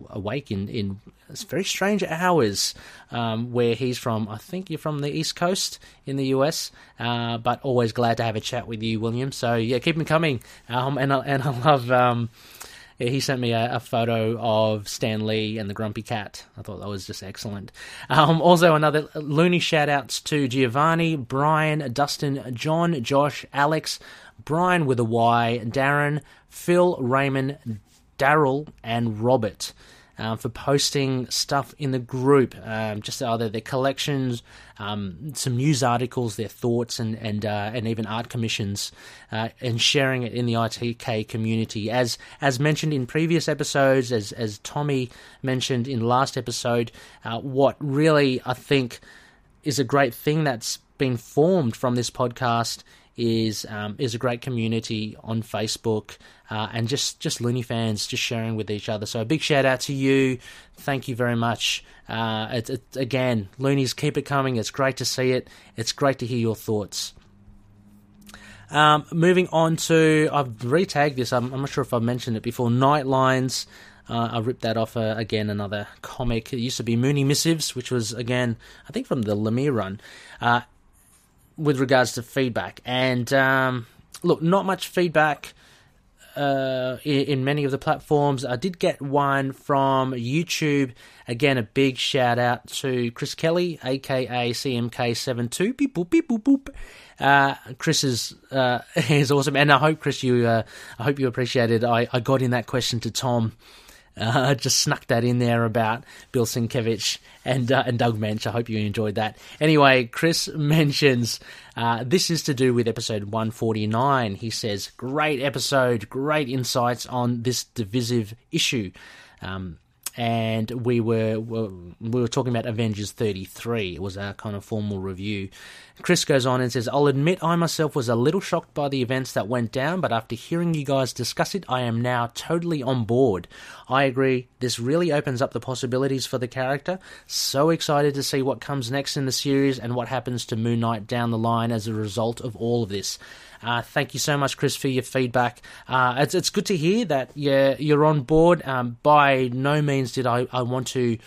awake in in very strange hours um, where he's from. I think you're from the East Coast in the US, uh, but always glad to have a chat with you, William. So yeah, keep them coming. Um, and I, and I love. Um, he sent me a, a, photo of Stan Lee and the Grumpy Cat. I thought that was just excellent. Um, also, another loony shout outs to Giovanni, Brian, Dustin, John, Josh, Alex, Brian with a Y, Darren, Phil, Raymond, Daryl, and Robert um, for posting stuff in the group, um, just either their collections, um, some news articles, their thoughts, and and uh, and even art commissions, uh, and sharing it in the ITK community. As as mentioned in previous episodes, as as Tommy mentioned in last episode, uh, what really I think is a great thing that's been formed from this podcast is um, is a great community on Facebook uh, and just just Looney fans just sharing with each other. So a big shout out to you. Thank you very much. Uh, it, it, again, Loonies, keep it coming. It's great to see it. It's great to hear your thoughts. Um, moving on to, I've retagged this. I'm, I'm, not sure if I've mentioned it before. Nightlines. Uh, I ripped that off uh, again. Another comic. It used to be Mooney Missives, which was again, I think from the Lemire run. Uh, with regards to feedback. And um, look, not much feedback uh, in, many of the platforms. I did get one from YouTube. Again, a big shout out to Chris Kelly, aka CMK72. Beep boop beep boop boop. Uh, Chris is uh, is awesome, and I hope Chris you uh, I hope you appreciated. I, I got in that question to Tom Uh, just snuck that in there about Bill Sienkiewicz and uh, and Doug Moench. I hope you enjoyed that. Anyway, Chris mentions uh, this is to do with episode 149. He says, "Great episode, great insights on this divisive issue." Um, and we were, were we were talking about Avengers 33. It was our kind of formal review. Chris goes on and says, I'll admit I myself was a little shocked by the events that went down, but after hearing you guys discuss it, I am now totally on board. I agree, this really opens up the possibilities for the character. So excited to see what comes next in the series and what happens to Moon Knight down the line as a result of all of this. Uh, thank you so much, Chris, for your feedback. Uh, it's, it's good to hear that you're, you're on board. Um, by no means did I, I want to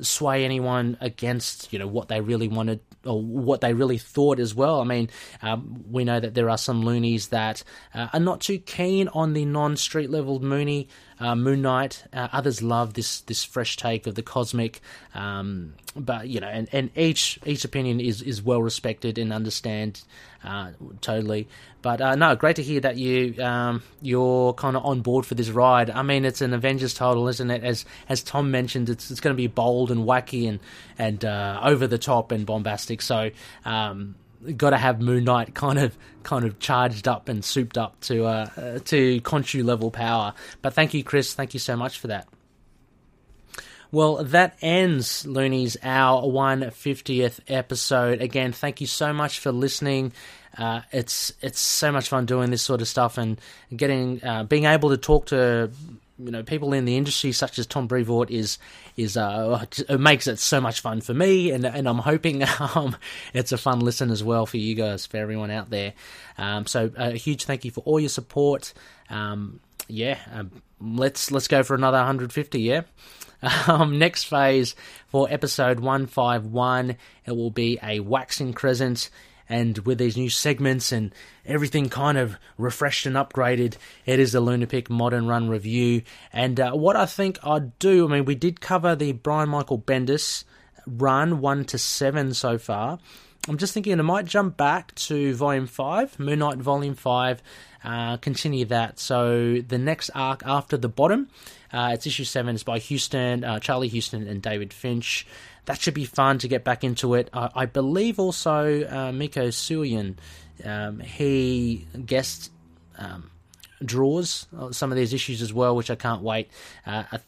sway anyone against you know what they really wanted or what they really thought as well. I mean, um, we know that there are some loonies that uh, are not too keen on the non-street level Mooney uh, Moon Knight. Uh, others love this this fresh take of the cosmic, um, but you know, and, and each each opinion is is well respected and understand uh, totally. But uh, no, great to hear that you um, you're kind of on board for this ride. I mean, it's an Avengers title, isn't it? As as Tom mentioned, it's it's going to be bold and wacky and and uh, over the top and bombastic. So. Um, got to have Moon Knight kind of kind of charged up and souped up to uh, uh, to Khonshu level power. But thank you, Chris. Thank you so much for that. Well, that ends Loonies our 150th episode. Again, thank you so much for listening. Uh, it's it's so much fun doing this sort of stuff and getting uh, being able to talk to you know people in the industry such as Tom Brevoort is is uh, it makes it so much fun for me and and I'm hoping um, it's a fun listen as well for you guys for everyone out there. Um, so a huge thank you for all your support. Um, yeah, um, let's let's go for another 150. Yeah. Um, next phase for episode 151, it will be a waxing crescent and with these new segments and everything kind of refreshed and upgraded, it is the Lunapic Modern Run review. And uh, what I think I'd do, I mean, we did cover the Brian Michael Bendis run 1 to 7 so far. I'm just thinking I might jump back to Volume 5, Moon Knight Volume 5, uh, continue that. So the next arc after the bottom, uh, it's issue 7, it's by Huston, uh, Charlie Huston, and David Finch that should be fun to get back into it. Uh, I believe also uh, Mico Suayan, um, he guest um, draws some of these issues as well, which I can't wait. Uh, I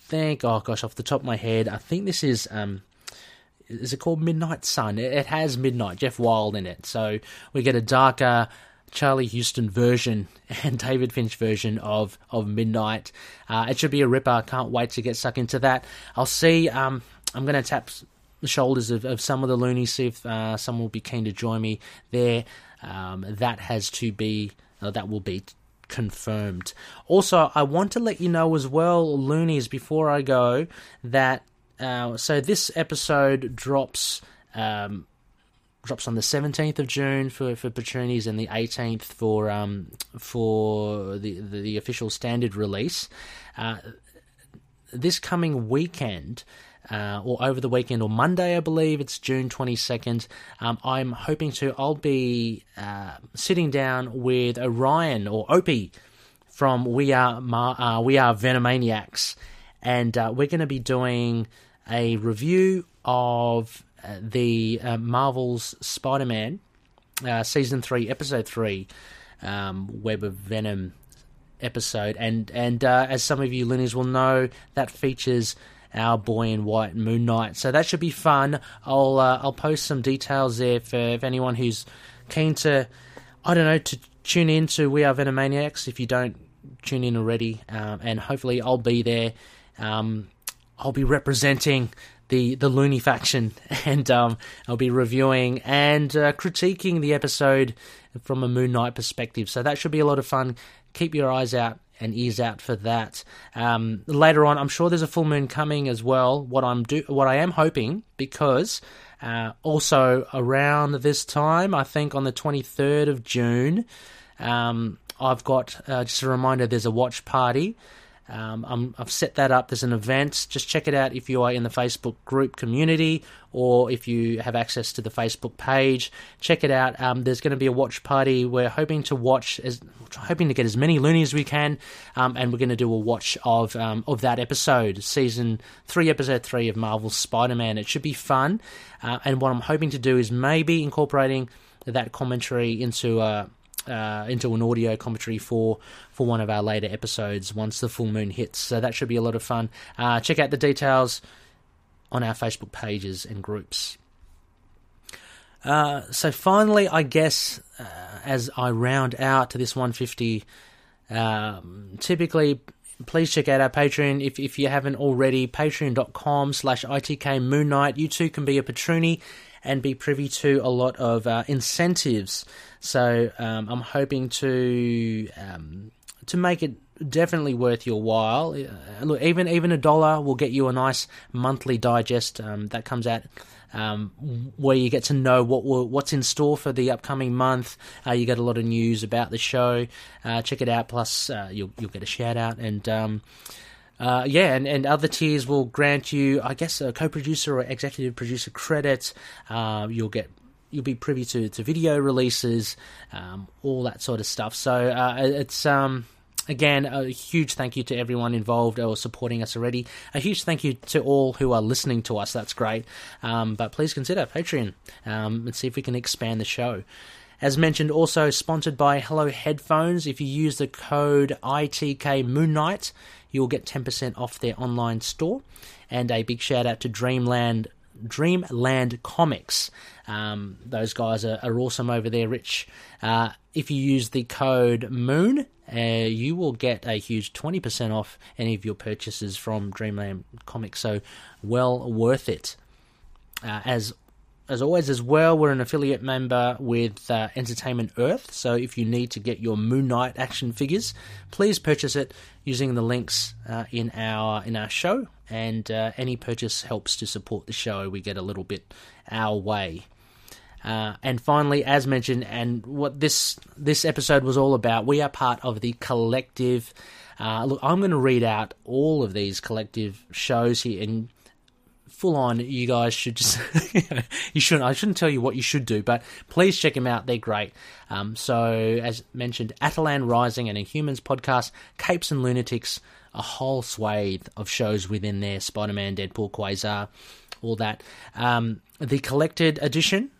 think, oh gosh, off the top of my head, I think this is. Um, is it called Midnight Sun? It, has Midnight, Jeff Wilde in it. So we get a darker, Charlie Huston version and David Finch version of of Midnight. Uh, it should be a ripper. Can't wait to get stuck into that. I'll see. Um, I'm going to tap the shoulders of, of some of the loonies, see if uh, someone will be keen to join me there. Um, that has to be, uh, that will be confirmed. Also, I want to let you know as well, loonies, before I go, that uh, so this episode drops. Um, drops on the 17th of June for for Patronies and the 18th for um for the the, the official standard release. Uh, this coming weekend, uh, or over the weekend or Monday, I believe. It's June 22nd. Um, I'm hoping to, I'll be uh, sitting down with Orion or Opie from We Are, uh, we Are Venomaniacs, and uh, we're going to be doing a review of uh, the uh, Marvel's Spider Man Season 3, Episode 3, um, Web of Venom episode, and and as some of you listeners will know, that features our boy in white Moon Knight. So that should be fun. I'll uh, I'll post some details there for if anyone who's keen to, I don't know, to tune in to We Are Venomaniacs. If you don't tune in already, um, and hopefully I'll be there. Um, I'll be representing the the Looney faction, and um, I'll be reviewing and uh, critiquing the episode from a Moon Knight perspective. So that should be a lot of fun. Keep your eyes out and ears out for that. Um, later on, I'm sure there's a full moon coming as well. What I'm do, what I am hoping, because uh, also around this time, I think on the 23rd of June, um, I've got uh, just a reminder. There's a watch party. Um, i have set that up. There's an event. Just check it out if you are in the Facebook group community or if you have access to the Facebook page. Check it out. Um, there's going to be a watch party. We're hoping to watch as hoping to get as many loonies as we can, um, and we're going to do a watch of um, of that episode, season three, episode three of Marvel's Spider-Man. It should be fun, uh, and what I'm hoping to do is maybe incorporating that commentary into a uh, into an audio commentary for for one of our later episodes once the full moon hits. So that should be a lot of fun. Uh, check out the details on our Facebook pages and groups. Uh, so finally, I guess uh, as I round out to this 150, um, typically please check out our Patreon if, if you haven't already. Patreon.com slash ITK Moon Knight. You too can be a Patroonie and be privy to a lot of uh, incentives. So um, I'm hoping to um, to make it definitely worth your while. Uh, look, even even a dollar will get you a nice monthly digest um, that comes out. Um, where you get to know what what's in store for the upcoming month. Uh, you get a lot of news about the show. Uh, check it out. Plus, uh, you'll you'll get a shout out and. Um, uh, yeah, and, and other tiers will grant you, I guess, a co-producer or executive producer credit. Uh, you'll get you'll be privy to, to video releases, um, all that sort of stuff. So uh, it's um, again a huge thank you to everyone involved or supporting us already. A huge thank you to all who are listening to us. That's great. Um, but please consider Patreon um, and see if we can expand the show. As mentioned, also sponsored by Hello Headphones. If you use the code ITK Moon Knight, you'll get 10% off their online store. And a big shout out to Dreamland Dreamland Comics. Um, those guys are, are, awesome over there, Rich. Uh, if you use the code MOON, uh, you will get a huge 20% off any of your purchases from Dreamland Comics. So, well worth it. Uh, as as always, as well, we're an affiliate member with uh, Entertainment Earth. So if you need to get your Moon Knight action figures, please purchase it using the links uh, in our in our show. And uh, any purchase helps to support the show. We get a little bit our way. Uh, and finally, as mentioned, and what this this episode was all about, we are part of the collective. Uh, look, I'm going to read out all of these collective shows here, and full on, you guys should just you shouldn't I shouldn't tell you what you should do, but please check them out. They're great. Um, so as mentioned, Attilan Rising and Inhumans podcast, Capes and Lunatics, a whole swathe of shows within there: Spider-Man, Deadpool, Quasar, all that. Um, the collected edition.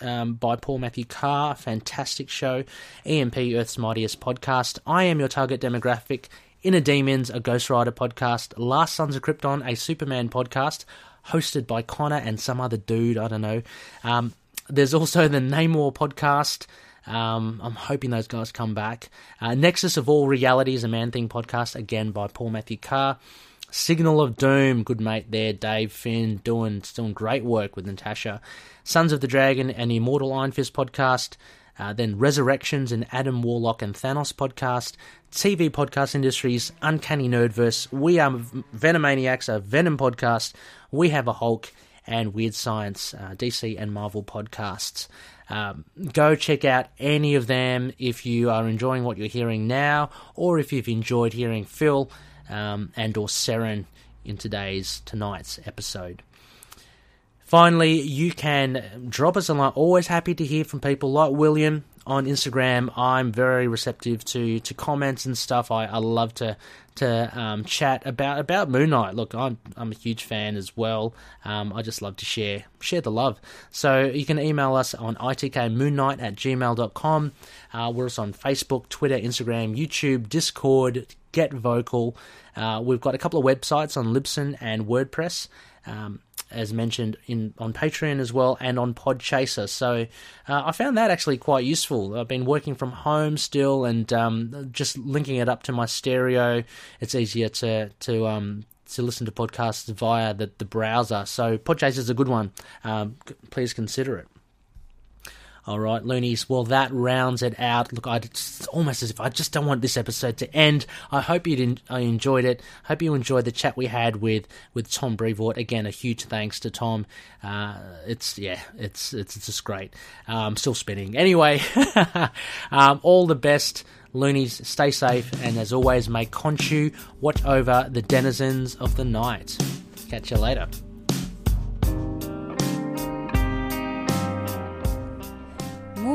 Um, by Paul Matthew Carr, fantastic show. EMP Earth's Mightiest podcast. I am your target demographic. Inner Demons, a Ghost Rider podcast. Last Sons of Krypton, a Superman podcast hosted by Connor and some other dude. I don't know. Um, there's also the Namor podcast. Um, I'm hoping those guys come back. Uh, Nexus of All Realities, a Man Thing podcast, again by Paul Matthew Carr. Signal of Doom, good mate there, Dave Finn, doing doing great work with Natasha. Sons of the Dragon and Immortal Iron Fist podcast. Uh, then Resurrections and Adam Warlock and Thanos podcast, TV podcast industries, Uncanny Nerdverse. We are Venomaniacs, a Venom podcast. We have a Hulk and Weird Science, uh, DC and Marvel podcasts. Um, go check out any of them if you are enjoying what you're hearing now, or if you've enjoyed hearing Phil um, and or Seren in today's tonight's episode. Finally, you can drop us a line. Always happy to hear from people like William on Instagram. I'm very receptive to to comments and stuff. I, I love to to um, chat about about Moon Knight. Look, I'm I'm a huge fan as well. Um, I just love to share share the love. So you can email us on itkmoonknight at gmail.com. Uh, we're also on Facebook, Twitter, Instagram, YouTube, Discord, Get Vocal. Uh, we've got a couple of websites on Libsyn and WordPress. Um, as mentioned in on Patreon as well and on Podchaser. So uh, I found that actually quite useful. I've been working from home still and um, just linking it up to my stereo. It's easier to to um, to listen to podcasts via the, the browser. So Podchaser is a good one. Um, please consider it. All right, Loonies. Well, that rounds it out. Look, I, it's almost as if I just don't want this episode to end. I hope you didn't. I enjoyed it. Hope you enjoyed the chat we had with with Tom Brevoort. Again, a huge thanks to Tom. Uh, it's yeah, it's it's it's just great. Um, still spinning. Anyway, um, all the best Loonies, stay safe, and as always, may Khonshu watch over the denizens of the night. Catch you later.